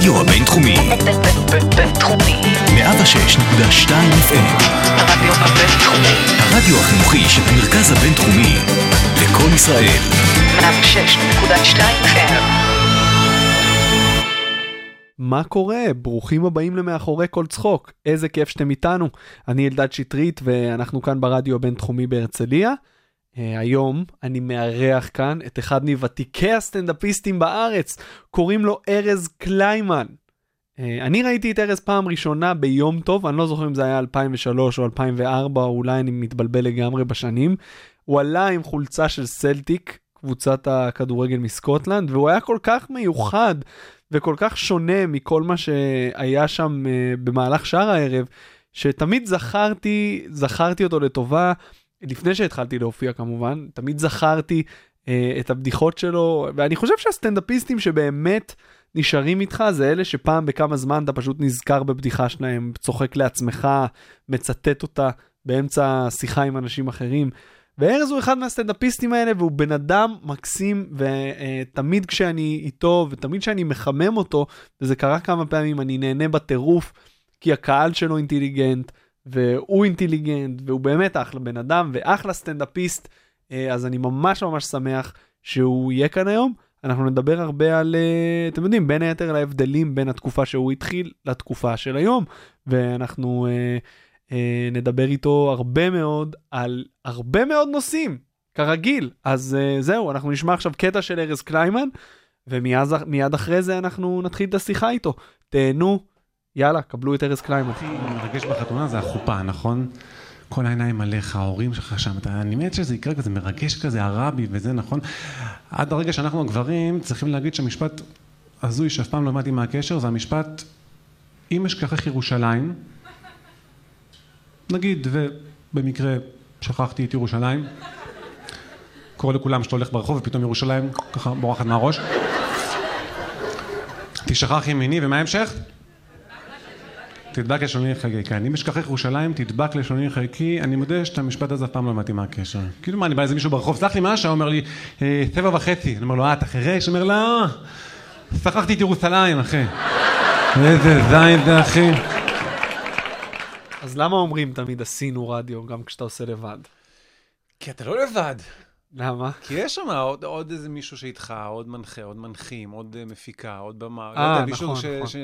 הרדיו הבינתחומי. בינתחומי. 106.2 FM. הרדיו הבינתחומי. הרדיו החינוכי של המרכז הבינתחומי. לקום ישראל. 106.2 FM. מה קורה? ברוכים הבאים למאחורי כל צחוק. איזה כיף שאתם איתנו. אני אלדד שטרית ואנחנו כאן ברדיו הבינתחומי בהרצליה. Uh, היום אני מארח כאן את אחד מוותיקי הסטנדאפיסטים בארץ, קוראים לו ארז קליימן. Uh, אני ראיתי את ארז פעם ראשונה ביום טוב, אני לא זוכר אם זה היה 2003 או 2004, או אולי אני מתבלבל לגמרי בשנים. הוא עלה עם חולצה של סלטיק, קבוצת הכדורגל מסקוטלנד, והוא היה כל כך מיוחד וכל כך שונה מכל מה שהיה שם uh, במהלך שאר הערב, שתמיד זכרתי, זכרתי אותו לטובה, לפני שהתחלתי להופיע כמובן, תמיד זכרתי uh, את הבדיחות שלו, ואני חושב שהסטנדאפיסטים שבאמת נשארים איתך זה אלה שפעם בכמה זמן אתה פשוט נזכר בבדיחה שלהם, צוחק לעצמך, מצטט אותה באמצע שיחה עם אנשים אחרים. וארז הוא אחד מהסטנדאפיסטים האלה והוא בן אדם מקסים ותמיד כשאני איתו ותמיד כשאני מחמם אותו וזה קרה כמה פעמים אני נהנה בטירוף כי הקהל שלו אינטליגנט והוא אינטליגנט והוא באמת אחלה בן אדם ואחלה סטנדאפיסט אה, אז אני ממש ממש שמח שהוא יהיה כאן היום. אנחנו נדבר הרבה על, אה, אתם יודעים, בין היתר על ההבדלים בין התקופה שהוא התחיל לתקופה של היום ואנחנו אה, אה, נדבר איתו הרבה מאוד על הרבה מאוד נושאים, כרגיל. אז אה, זהו, אנחנו נשמע עכשיו קטע של ארז קליימן, ומיד אחרי זה אנחנו נתחיל את השיחה איתו. תהנו, יאללה, קבלו את ארז קליימן. הכי מרגש בחתונה זה החופה, נכון? כל העיניים עליך, ההורים שלך שם, אתה, אני מת שזה יקרה כזה מרגש כזה, הרבי וזה, נכון? עד הרגע שאנחנו הגברים צריכים להגיד שהמשפט הזוי שאף פעם לא למדתי מהקשר, זה המשפט, אם אשכחך ירושלים, נגיד, ובמקרה שכחתי את ירושלים, קורה לכולם שאתה הולך ברחוב ופתאום ירושלים ככה בורחת מהראש. תשכח ימיני, ומה ההמשך? תדבק לשוני חלקי. כן, אם אשכחך ירושלים, תדבק לשוני חלקי. אני מודה שאת המשפט הזה אף פעם לא למדתי מהקשר. כאילו מה, אני בא איזה מישהו ברחוב, סלח לי מה השעה? אומר לי, "אה, שבע וחצי. אני אומר לו, אה, אתה חירש? אומר, לא, שכחתי את ירושלים, אחי. איזה זין זה, אחי. אז למה אומרים תמיד עשינו רדיו גם כשאתה עושה לבד? כי אתה לא לבד. למה? כי יש שם עוד, עוד איזה מישהו שאיתך, עוד מנחה, עוד מנחים, עוד אה, מפיקה, עוד במה. לא אה, יודע, מישהו נכון, ש, נכון. ש...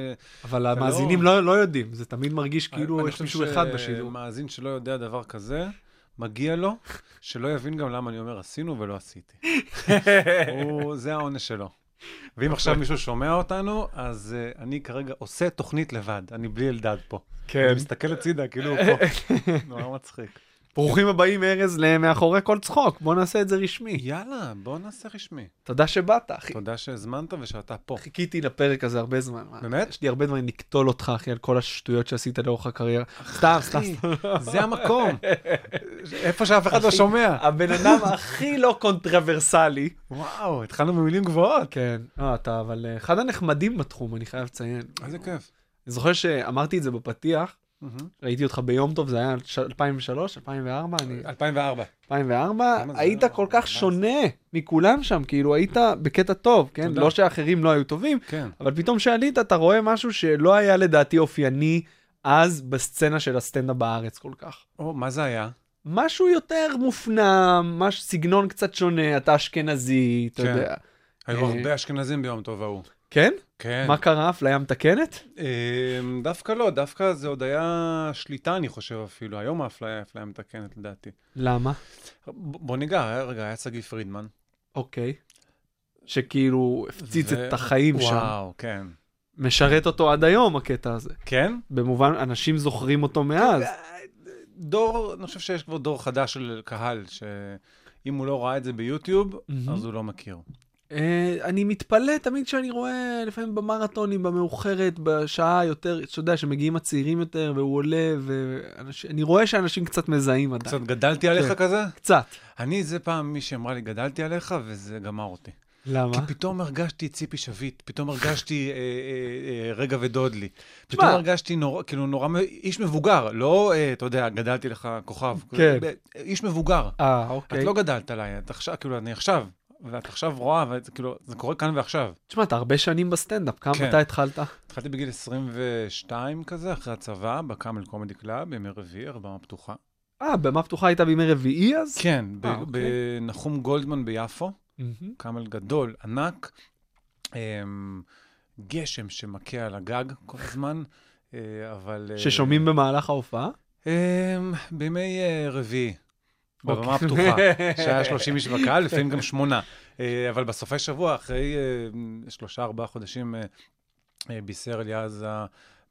אבל המאזינים לא, לא יודעים, זה תמיד מרגיש כאילו אני יש מישהו אחד בשידור. שמאזין שלא יודע דבר כזה, מגיע לו שלא יבין גם למה אני אומר עשינו ולא עשיתי. הוא, זה העונש שלו. ואם עכשיו מישהו שומע אותנו, אז uh, אני כרגע עושה תוכנית לבד, אני בלי אלדד פה. כן. אני מסתכל הצידה, כאילו הוא פה. נורא מצחיק. ברוכים הבאים ארז למאחורי כל צחוק, בוא נעשה את זה רשמי. יאללה, בוא נעשה רשמי. תודה שבאת, אחי. תודה שהזמנת ושאתה פה. חיכיתי לפרק הזה הרבה זמן. באמת? יש לי הרבה דברים לקטול אותך, אחי, על כל השטויות שעשית לאורך הקריירה. סתם, סתם. זה המקום. איפה שאף אחד לא שומע. הבן אדם הכי לא קונטרברסלי. וואו, התחלנו במילים גבוהות. כן. לא, אתה אבל אה, אחד הנחמדים בתחום, אני חייב לציין. איזה כיף. אני זוכר שאמרתי את זה בפתיח, ראיתי אותך ביום טוב, זה היה ש- 2003, 2004, אני... 2004. 2004, כמה זה היית היה? כל כך שונה מכולם שם, כאילו היית בקטע טוב, כן? לא שאחרים לא היו טובים, כן. אבל פתאום שעלית אתה רואה משהו שלא היה לדעתי אופייני אז בסצנה של הסטנדאפ בארץ כל כך. או, מה זה היה? משהו יותר מופנם, משהו, סגנון קצת שונה, אתה אשכנזי, אתה כן. יודע. היו אה, הרבה אשכנזים ביום טוב ההוא. כן? כן. מה קרה? אפליה מתקנת? אמ, דווקא לא, דווקא זה עוד היה שליטה, אני חושב אפילו. היום האפליה היא אפליה מתקנת, לדעתי. למה? בוא ניגע, רגע, היה שגיא פרידמן. אוקיי. שכאילו הפציץ את החיים שם. וואו, כן. משרת אותו עד היום הקטע הזה. כן? במובן, אנשים זוכרים אותו מאז. דור, אני חושב שיש כבר דור חדש של קהל, שאם הוא לא ראה את זה ביוטיוב. אז הוא לא מכיר. אה, אני מתפלא תמיד כשאני רואה, לפעמים במרתונים, במאוחרת, בשעה יותר, אתה יודע, שמגיעים הצעירים יותר, והוא עולה, ואני רואה שאנשים קצת מזהים עדיין. קצת גדלתי עליך כן. כזה? קצת. אני, זה פעם מישהי אמרה לי, גדלתי עליך, וזה גמר אותי. למה? כי פתאום הרגשתי ציפי שביט, פתאום הרגשתי אה, אה, אה, רגע ודודלי. פתאום הרגשתי נורא, כאילו נורא, איש מבוגר, לא, אה, אתה יודע, גדלתי עליך כוכב. כן. איש מבוגר. אה, אוקיי. את לא גדלת עליי, את עכשיו, כאילו, אני עכשיו, ואת עכשיו רואה, וכאילו, זה קורה כאן ועכשיו. תשמע, אתה הרבה שנים בסטנדאפ, כמה כן. מתי התחלת? התחלתי בגיל 22 כזה, אחרי הצבא, בקאמל קומדי קלאב, ימי רביעי, במה פתוחה. אה, במה פתוחה הייתה בימי רביעי אז? כן, ב- אה, אוקיי. בנחום גולדמן ביפו, מהמם. קאמל גדול, ענק, אמ, גשם שמכה על הגג כל הזמן, אה, אבל... אה, ששומעים במהלך ההופעה? אמ, בימי רביעי, בבמה אוקיי. הפתוחה, שהיה 30 איש בקהל, לפעמים גם שמונה. אה, אבל בסופי שבוע, אחרי אה, שלושה, ארבעה חודשים, אה, בישר לי אז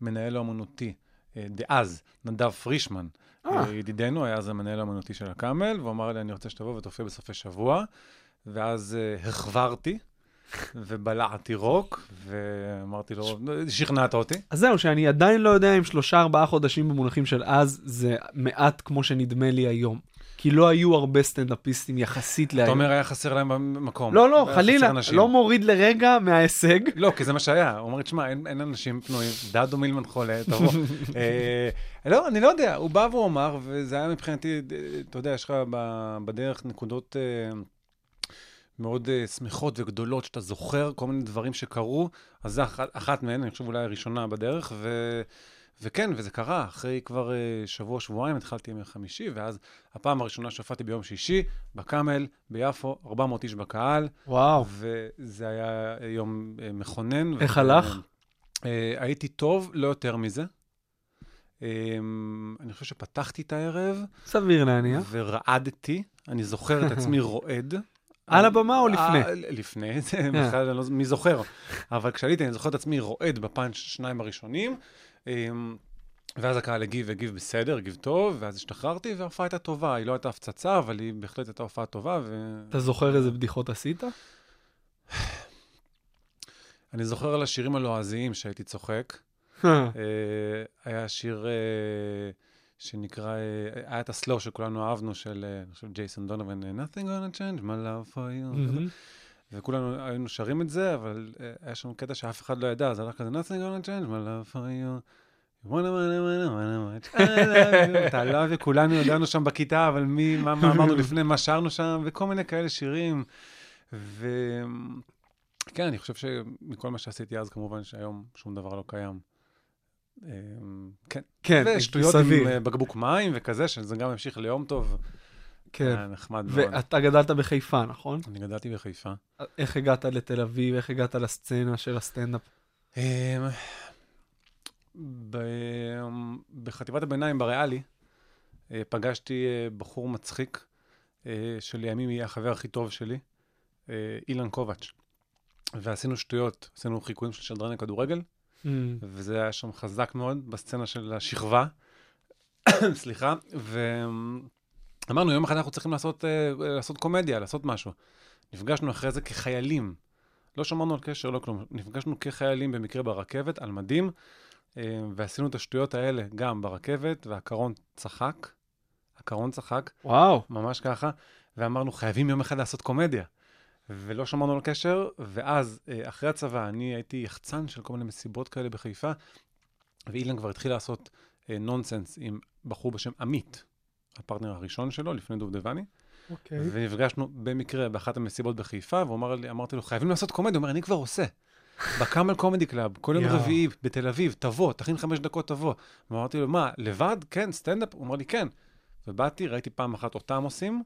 המנהל האומנותי, דאז, נדב פרישמן, ידידנו, היה אז המנהל האומנותי של הקאמל, והוא אמר לי, אני רוצה שתבוא ותופיע בסופי שבוע. ואז החברתי, ובלעתי רוק, ואמרתי לו, שכנעת אותי. אז זהו, שאני עדיין לא יודע אם שלושה ארבעה חודשים במונחים של אז, זה מעט כמו שנדמה לי היום. כי לא היו הרבה סטנדאפיסטים יחסית אתה להיום. אומר, היה חסר להם במקום. לא, לא, חלילה. לא מוריד לרגע מההישג. לא, כי זה מה שהיה. הוא אומר, תשמע, אין, אין אנשים פנויים, דדו מילמן חולה, תבוא. אה, לא, אני לא יודע, הוא בא והוא אמר, וזה היה מבחינתי, אתה יודע, יש לך בדרך נקודות אה, מאוד אה, שמחות וגדולות, שאתה זוכר כל מיני דברים שקרו, אז זה אחת, אחת מהן, אני חושב אולי הראשונה בדרך, ו... וכן, וזה קרה, אחרי כבר אה, שבוע, שבועיים, התחלתי ימי חמישי, ואז הפעם הראשונה שהופעתי ביום שישי, בקאמל, ביפו, 400 איש בקהל, וואו. וזה היה יום אה, מכונן. איך ו- הלך? אה, הייתי טוב, לא יותר מזה. אה, אני חושב שפתחתי את הערב, סביר להניח. ורעדתי. אני זוכר את עצמי רועד. על הבמה או לפני? אה, לפני, זה בכלל, אני לא מי זוכר. אבל כשעליתי, אני זוכר את עצמי רועד בפאנץ' שניים הראשונים. אה, ואז הקהל הגיב, הגיב בסדר, הגיב טוב, ואז השתחררתי, וההופעה הייתה טובה. היא לא הייתה הפצצה, אבל היא בהחלט הייתה הופעה טובה, ו... אתה זוכר איזה בדיחות עשית? אני זוכר על השירים הלועזיים שהייתי צוחק. אה, היה שיר אה, שנקרא, אה, היה את הסלואו שכולנו אהבנו, של, אה, אני חושב, ג'ייסון דונובן, Nothing gonna change my love for you. מהמם. וכולנו היינו שרים את זה, אבל אה, היה שם קטע שאף אחד לא ידע, זה הלך כזה, Nothing gonna change my love for you. You wanna wanna wanna wanna much I love you. אתה לא אוהב, כולנו ידענו שם בכיתה, אבל מי, מה, מה אמרנו לפני, מה שרנו שם, וכל מיני כאלה שירים. וכן, אני חושב שמכל מה שעשיתי אז, כמובן שהיום שום דבר לא קיים. אה, כן. כן, ושטויות עם. אה, בקבוק מים וכזה, שזה גם המשיך ליום טוב. כן. היה נחמד מאוד. ואתה גדלת בחיפה, נכון? אני גדלתי בחיפה. איך הגעת לתל אביב? איך הגעת לסצנה של הסטנדאפ? אמ, ב- בחטיבת הביניים בריאלי, אה, פגשתי אה, בחור מצחיק, אה, שלימים יהיה החבר הכי טוב שלי, אה, אילן קובץ'. ועשינו שטויות, עשינו חיקויים של שדרני כדורגל, אמ, וזה היה שם חזק מאוד בסצנה של השכבה. סליחה, ואמרנו, יום אחד אנחנו צריכים לעשות, אה, לעשות קומדיה, לעשות משהו. נפגשנו אחרי זה כחיילים. לא שמרנו על קשר, לא כלום. נפגשנו כחיילים במקרה ברכבת, על מדים, אה, ועשינו את השטויות האלה גם ברכבת, והקרון צחק. הקרון צחק, וואו. ממש ככה, ואמרנו, חייבים יום אחד לעשות קומדיה. ולא שמרנו על קשר, ואז, אה, אחרי הצבא, אני הייתי יחצן של כל מיני מסיבות כאלה בחיפה, ואילן כבר התחיל לעשות אה, נונסנס עם בחור בשם עמית, הפרטנר הראשון שלו, לפני דובדבני, אוקיי. ונפגשנו במקרה באחת המסיבות בחיפה, ואמרתי לו, חייבים לעשות קומדיה, הוא אומר, אני כבר עושה. ב Camel Comedy Club, כל יום יואו. רביעי בתל אביב, תבוא, תכין חמש דקות, תבוא. ואמרתי לו, מה, לבד? כן, סטנדאפ? הוא אמר לי, כן. ובאתי, ראיתי פעם אחת אותם עושים,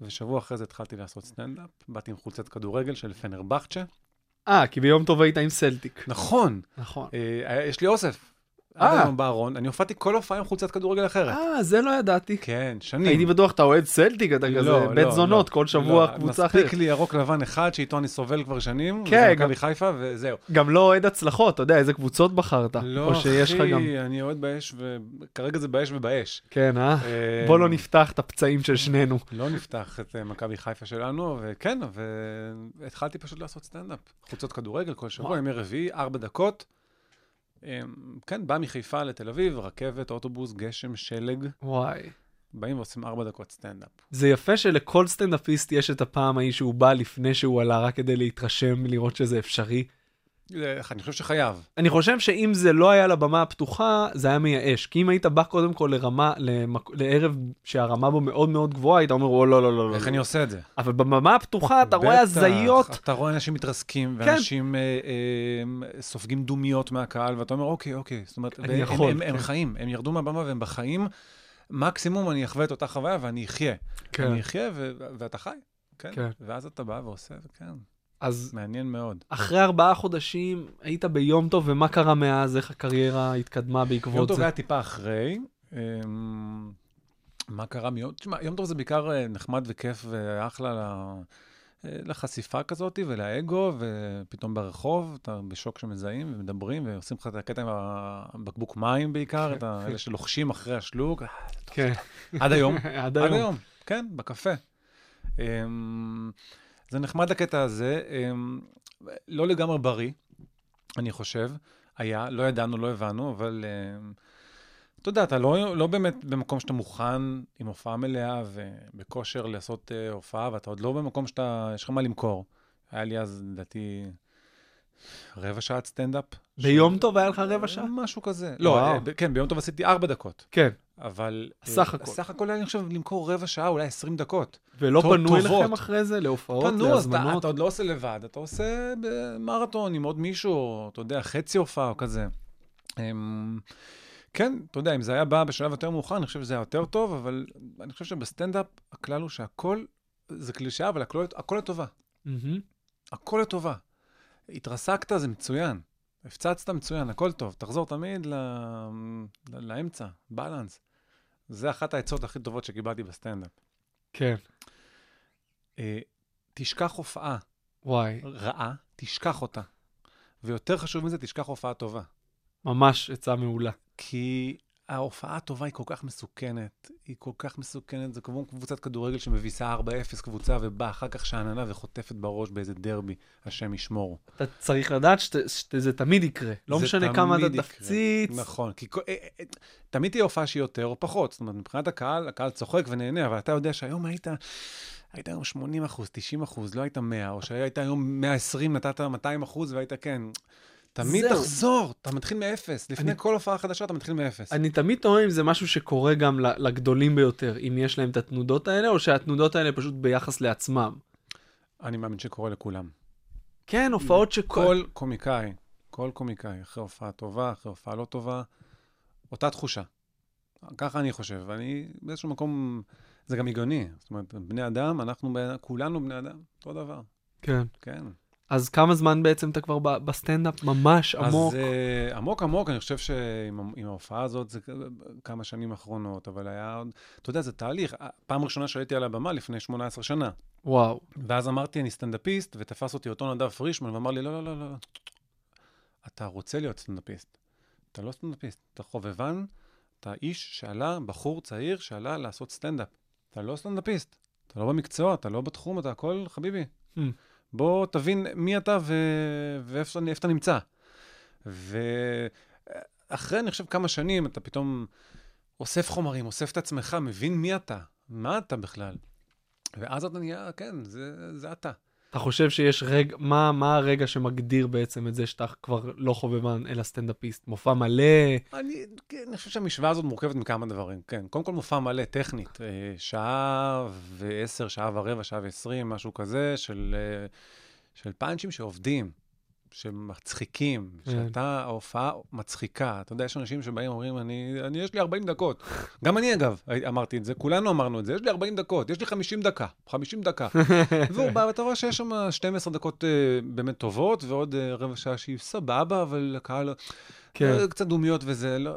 ושבוע אחרי זה התחלתי לעשות סטנדאפ. באתי עם חולצת כדורגל של פנרבכצ'ה. אה, כי ביום טוב היית עם סלטיק. נכון, נכון. אה, יש לי אוסף. אה. עד היום בארון, אני הופעתי כל הופעה עם חולצת כדורגל אחרת. אה, זה לא ידעתי. כן, שנים. הייתי בטוח אתה אוהד סלטיק, אתה כזה לא, בית לא, זונות, לא. כל שבוע לא, קבוצה אחרת. מספיק לי ירוק לבן אחד, שאיתו אני סובל כבר שנים, כן, וזה גם- מכבי חיפה, וזהו. גם לא אוהד הצלחות, אתה יודע, איזה קבוצות בחרת. לא. אחי, אני אוהד באש, וכרגע זה באש ובאש. כן, אה? אה, בוא לא נפתח את הפצעים של שנינו. לא נפתח את אה, מכבי חיפה שלנו, וכן, והתחלתי פשוט לעשות סטנדאפ. חולצות כדורגל כל שבוע. ימי רביעי, ארבע דקות. אה, כן, בא מחיפה לתל אביב, רכבת, אוטובוס, גשם, שלג, וואי. באים ועושים ארבע דקות סטנדאפ. זה יפה שלכל סטנדאפיסט יש את הפעם ההיא שהוא בא לפני שהוא עלה, רק כדי להתרשם, לראות שזה אפשרי. אה, אני חושב שחייב. אני חושב שאם זה לא היה לבמה הפתוחה, זה היה מייאש. כי אם היית בא קודם כל לרמה, למק... לערב שהרמה בו מאוד מאוד גבוהה, היית אומר, או לא, לא, לא, לא. איך לא." אני עושה את זה? אבל בבמה הפתוחה אתה רואה הזיות. אתה רואה אנשים מתרסקים, כן. ואנשים אה, אה, סופגים דומיות מהקהל, ואתה אומר, אוקיי, אוקיי. זאת אומרת, אני יכול, הם, הם כן. חיים, הם ירדו מהבמה והם בחיים. מקסימום אני אחווה את אותה חוויה ואני אחיה. כן. אני אחיה ו- ואתה חי. כן. כן. ואז אתה בא ועושה, וכן, אז מעניין מאוד. אחרי ארבעה חודשים היית ביום טוב, ומה קרה מאז? איך הקריירה התקדמה יום בעקבות טוב זה? היה טיפה אחרי. אמ, מה קרה מיום... תשמע, יום טוב זה בעיקר אה, נחמד וכיף ואחלה ל- אה, לחשיפה כזאת ולאגו, ופתאום ברחוב אתה בשוק שמזהים ומדברים ועושים לך את הקטע עם הבקבוק מים בעיקר, את האלה שלוחשים אחרי השלוק, כן. עד היום. עד עד היום. היום, כן, בקפה. זה נחמד הקטע הזה, אמ, לא לגמרי בריא, אני חושב. היה, לא ידענו, לא הבנו, אבל אמ, אתה יודע, אתה לא, לא באמת במקום שאתה מוכן עם הופעה מלאה ובכושר לעשות אה, הופעה, ואתה עוד לא במקום שאתה, יש לך מה למכור. היה לי אז, לדעתי, רבע שעת סטנדאפ. ביום ש- טוב היה לך רבע שעה? משהו כזה. לא, וואו. אה, כן, ביום טוב עשיתי ארבע דקות. כן. אבל... סך אה, הכל. סך הכל אני חושב, למכור רבע שעה, אולי 20 דקות. ולא טוב- פנו. אליכם אחרי זה? להופעות? פנו, אז אתה, להזמנות? אתה עוד לא עושה לבד, אתה עושה במרתון עם עוד מישהו, אתה יודע, חצי הופעה או כזה. אמ, כן, אתה יודע, אם זה היה בא בשלב יותר מאוחר, אני חושב שזה היה יותר טוב, אבל אני חושב שבסטנדאפ הכלל הוא שהכל, זה קלישאה, אבל הכל, הכל לטובה. מהמם. הכל לטובה. התרסקת, זה מצוין. הפצצת מצוין, הכל טוב. תחזור תמיד. ל... לאמצע, בלנס. זה אחת העצות הכי טובות שקיבלתי בסטנדאפ. כן. אה, תשכח הופעה וואי, רעה, תשכח אותה. ויותר חשוב מזה, תשכח הופעה טובה. ממש עצה מעולה. כי ההופעה הטובה היא כל כך מסוכנת, היא כל כך מסוכנת, זה כמו קבוצת כדורגל שמביסה 4-0 קבוצה ובאה אחר כך שאננה וחוטפת בראש באיזה דרבי, השם ישמור. אתה צריך לדעת שזה תמיד יקרה. לא משנה כמה אתה. תפציץ. נכון, כי אה, אה, תמיד תהיה הופעה שהיא יותר או פחות. זאת אומרת, מבחינת הקהל, הקהל צוחק ונהנה, אבל אתה יודע שהיום היית... היית היום 80 אחוז, 90 אחוז, לא היית 100, או שהיית היום 120, נתת 200 אחוז והיית כן. תמיד זהו. תחזור, אתה מתחיל מאפס. לפני אני- כל הופעה חדשה אתה מתחיל מאפס. אני תמיד תוהה אם זה משהו שקורה גם לגדולים ביותר, אם יש להם את התנודות האלה, או שהתנודות האלה פשוט ביחס לעצמם. אני מאמין שקורה לכולם. כן, הופעות שכל... כל קומיקאי, כל קומיקאי, אחרי הופעה טובה, אחרי הופעה לא טובה, אותה תחושה. ככה אני חושב. אני באיזשהו מקום, זה גם הגיוני. זאת אומרת, בני אדם, אנחנו, בני- כולנו בני אדם, אותו דבר. כן. כן. אז כמה זמן בעצם אתה כבר בסטנדאפ? ממש עמוק. אז uh, עמוק עמוק, אני חושב שעם ההופעה הזאת זה כמה שנים אחרונות, אבל היה עוד, אתה יודע, זה תהליך. פעם ראשונה שעליתי על הבמה לפני 18 שנה. וואו. ואז אמרתי, אני סטנדאפיסט, ותפס אותי אותו נדב פרישמן, ואמר לי, לא, לא, לא, לא, אתה רוצה להיות סטנדאפיסט. אתה לא סטנדאפיסט, אתה חובבן, אתה איש שעלה, בחור צעיר שעלה לעשות סטנדאפ. אתה לא סטנדאפיסט, אתה לא במקצוע, אתה לא בתחום, אתה הכל חביבי. Hmm. בוא תבין מי אתה ו... ואיפה איפה אתה נמצא. ואחרי, אני חושב, כמה שנים, אתה פתאום אוסף חומרים, אוסף את עצמך, מבין מי אתה, מה אתה בכלל. ואז אתה נהיה, כן, זה, זה אתה. אתה חושב שיש רגע, מה, מה הרגע שמגדיר בעצם את זה שאתה כבר לא חובבן, אלא סטנדאפיסט? מופע מלא? אני, כן, אני חושב שהמשוואה הזאת מורכבת מכמה דברים, כן. קודם כל מופע מלא, טכנית, אה, שעה ועשר, שעה ורבע, שעה ועשרים, משהו כזה, של, אה, של פאנצ'ים שעובדים, שמצחיקים, כן. שאתה, ההופעה מצחיקה. אתה יודע, יש אנשים שבאים ואומרים, אני, אני, יש לי 40 דקות. גם אני, אגב, אמרתי את זה, כולנו אמרנו את זה, יש לי 40 דקות, יש לי 50 דקה, 50 דקה. והוא בא, ואתה רואה שיש שם 12 דקות אה, באמת טובות, ועוד אה, רבע שעה שהיא סבבה, אבל הקהל... כן, אה, קצת דומיות וזה, לא...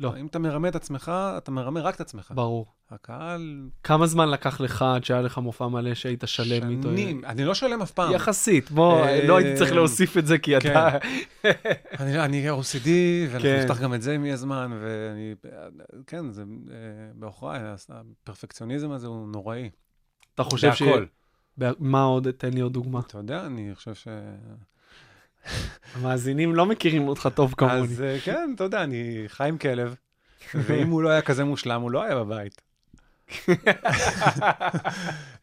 לא. אם אתה מרמה את עצמך, אתה מרמה רק את עצמך. ברור. הקהל... כמה זמן לקח לך עד שהיה לך מופע מלא שהיית שלם איתו? שנים. אני לא שלם אף פעם. יחסית, בוא, אה, לא הייתי צריך להוסיף את זה, כי כן. אתה... אני, אני OCD, ואנחנו כן. נפתח גם את זה אם יהיה זמן, ואני... כן, זה... אה, בעוכריי, הפרפקציוניזם הזה הוא נוראי. אתה חושב ש... בהכל. מה עוד? תן לי עוד דוגמה. אתה יודע, אני חושב ש... המאזינים לא מכירים אותך טוב כמוני. אז אה, כן, אתה יודע, אני חי עם כלב, ואם הוא לא היה כזה מושלם, הוא לא היה בבית.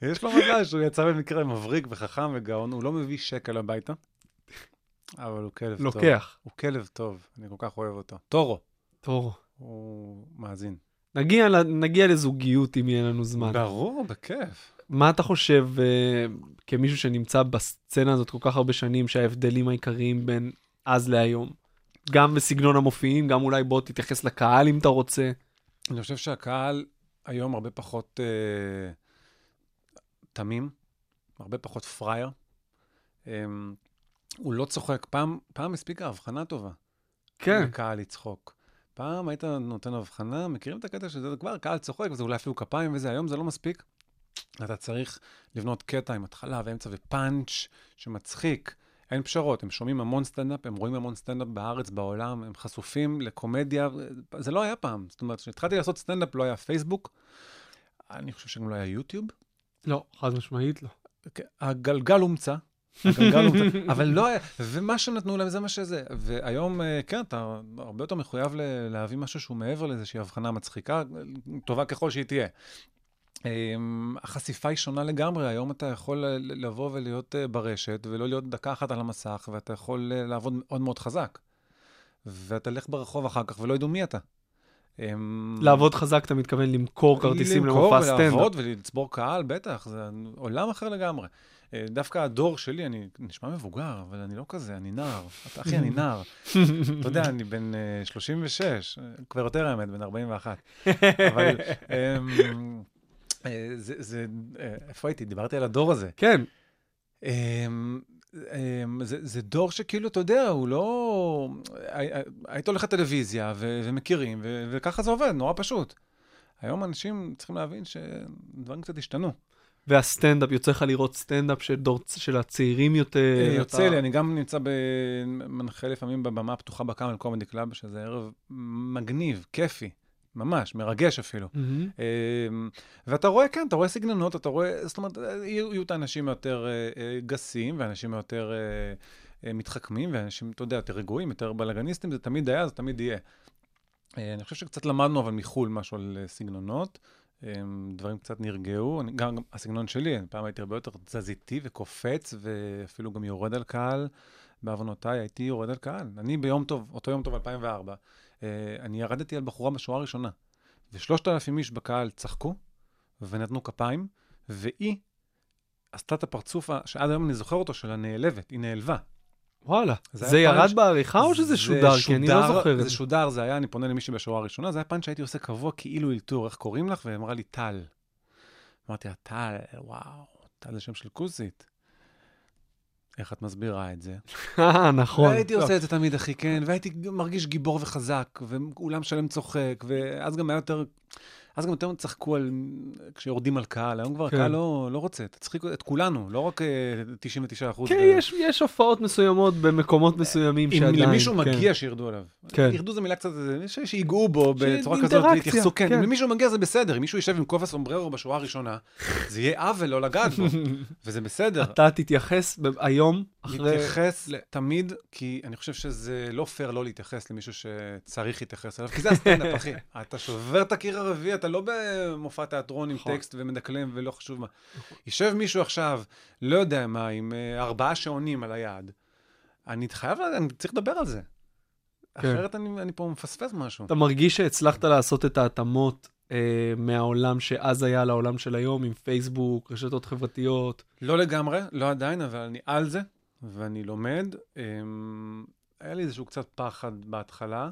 יש לו מזל שהוא יצא במקרה מבריק וחכם וגאון, הוא לא מביא שקל הביתה. אבל הוא כלב טוב. לוקח. הוא כלב טוב, אני כל כך אוהב אותו. טורו, טורו. הוא מאזין. נגיע, נגיע לזוגיות אם יהיה לנו זמן. ברור, בכיף. מה אתה חושב, אה, כמישהו שנמצא בסצנה הזאת כל כך הרבה שנים, שההבדלים העיקריים בין אז להיום? גם בסגנון המופיעים, גם אולי בוא תתייחס לקהל אם אתה רוצה. אני חושב שהקהל היום הרבה פחות אה, תמים, הרבה פחות פראייר. אה, הוא לא צוחק. פעם, פעם הספיקה הבחנה טובה. כן. לקהל לצחוק. פעם היית נותן הבחנה, מכירים את הקטע שזה כבר קהל צוחק, וזה אולי אפילו כפיים וזה, היום זה לא מספיק. אתה צריך לבנות קטע עם התחלה ואמצע ופאנץ' שמצחיק. אין פשרות, הם שומעים המון סטנדאפ, הם רואים המון סטנדאפ בארץ, בעולם, הם חשופים לקומדיה, זה לא היה פעם. זאת אומרת, כשהתחלתי לעשות סטנדאפ לא היה פייסבוק, אני חושב שגם לא היה יוטיוב. לא, חד משמעית לא. כן, הגלגל הומצא, הגלגל הומצא, אבל לא היה, ומה שנתנו להם זה מה שזה. והיום, אה, כן, אתה הרבה יותר מחויב להביא משהו שהוא מעבר לאיזושהי הבחנה מצחיקה, טובה ככל שהיא תהיה. אמ, החשיפה היא שונה לגמרי, היום אתה יכול לבוא ולהיות אה, ברשת, ולא להיות דקה אחת על המסך, ואתה יכול אה, לעבוד מאוד מאוד חזק. ואתה לך ברחוב אחר כך ולא ידעו מי אתה. אמ, לעבוד חזק, אתה מתכוון למכור כרטיסים למופע למכור סטנדאפ. ולעבוד ולצבור קהל, בטח, זה עולם אחר לגמרי. אה, דווקא הדור שלי, אני נשמע מבוגר, אבל אני לא כזה, אני נער. אתה, אחי, אני נער. אתה יודע, אני בן אה, 36, אה, כבר יותר האמת, בן 41. אבל אמ, זה, זה, אה, איפה הייתי? דיברתי על הדור הזה. כן, אמ, אמ, זה, זה דור שכאילו, אתה יודע, הוא לא... הי- היית הולך לטלוויזיה ו- ומכירים, ו- וככה זה עובד, נורא פשוט. היום אנשים צריכים להבין שדברים קצת השתנו. והסטנדאפ, יוצא לך לראות סטנדאפ של דור, של הצעירים יותר. אה, אתה- יוצא לי, אני גם נמצא כמנחה לפעמים בבמה הפתוחה ב Camel Comedy Club, שזה ערב מגניב, כיפי, ממש, מרגש אפילו. אמ, ואתה רואה, כן, אתה רואה סגנונות, אתה רואה, זאת אומרת, יהיו, יהיו את האנשים היותר אה, אה, גסים, ואנשים היותר אה, מתחכמים, ואנשים, אתה יודע, יותר רגועים, יותר בלאגניסטים, זה תמיד היה, זה תמיד יהיה. אני חושב שקצת למדנו, אבל מחו"ל, משהו על סגנונות. אה, דברים קצת נרגעו, אני, גם, גם הסגנון שלי, פעם הייתי הרבה יותר תזזיתי וקופץ, ואפילו גם יורד על קהל. בעוונותיי הייתי יורד על קהל. אני ביום טוב, אותו יום טוב, 2004, אה, אני ירדתי על בחורה בשורה הראשונה. ושלושת אלפים איש בקהל צחקו ונתנו כפיים, והיא עשתה את הפרצוף שעד היום אני זוכר אותו, של הנעלבת, היא נעלבה. וואלה. זה זה ירד פאנץ'- בעריכה או שזה זה שודר? כי אני לא זוכר זה זה. שודר, זה היה, אני פונה למישהי בשורה הראשונה, זה היה פאנץ' שהייתי עושה קבוע כאילו אלתור, איך קוראים לך? והיא אמרה לי, טל. אמרתי לה, טל, וואו, טל זה שם של כוסית. איך את מסבירה את זה? אה, נכון. והייתי לא. עושה את זה תמיד, אחי, כן, והייתי מרגיש גיבור וחזק, ואולם שלם צוחק, ואז גם היה יותר, אז גם יותר צחקו על, כשיורדים על קהל, היום כבר כן. הקהל לא, לא רוצה, תצחיקו את כולנו, לא רק אה, 99 אחוז. כן, יש- יש הופעות מסוימות במקומות מסוימים אם שעדיין... למישהו כן. מגיע, שירדו עליו. כן. ירדו זה מילה קצת, ש- שיגעו בו ש- בצורה כזאת, יתייחסו, כן. כן. אם למישהו מגיע זה בסדר, אם מישהו יישב עם כובע סומבררו בשורה הראשונה, זה יהיה עוול לא לגעת בו, וזה בסדר. אתה תתייחס ב- היום, אחרי... להתייחס תמיד, כי אני חושב שזה לא פייר לא להתייחס למישהו שצריך להתייחס אליו, כי זה הסטנדאפ, אחי. אתה שובר את הקיר הרביעי, אתה לא במופע תיאטרון עם נכון. טקסט ומדקלם ולא חשוב מה. יישב מישהו עכשיו, לא יודע מה, עם אה, ארבעה שעונים על היד. אני חייב, אני צריך לדבר על זה. כן. אחרת אני אני פה מפספס משהו. אתה מרגיש שהצלחת לעשות את ההתאמות אה, מהעולם שאז היה לעולם של היום, עם פייסבוק, רשתות חברתיות. לא לגמרי, לא עדיין, אבל אני על זה, ואני לומד. אמ, היה לי איזשהו קצת פחד בהתחלה,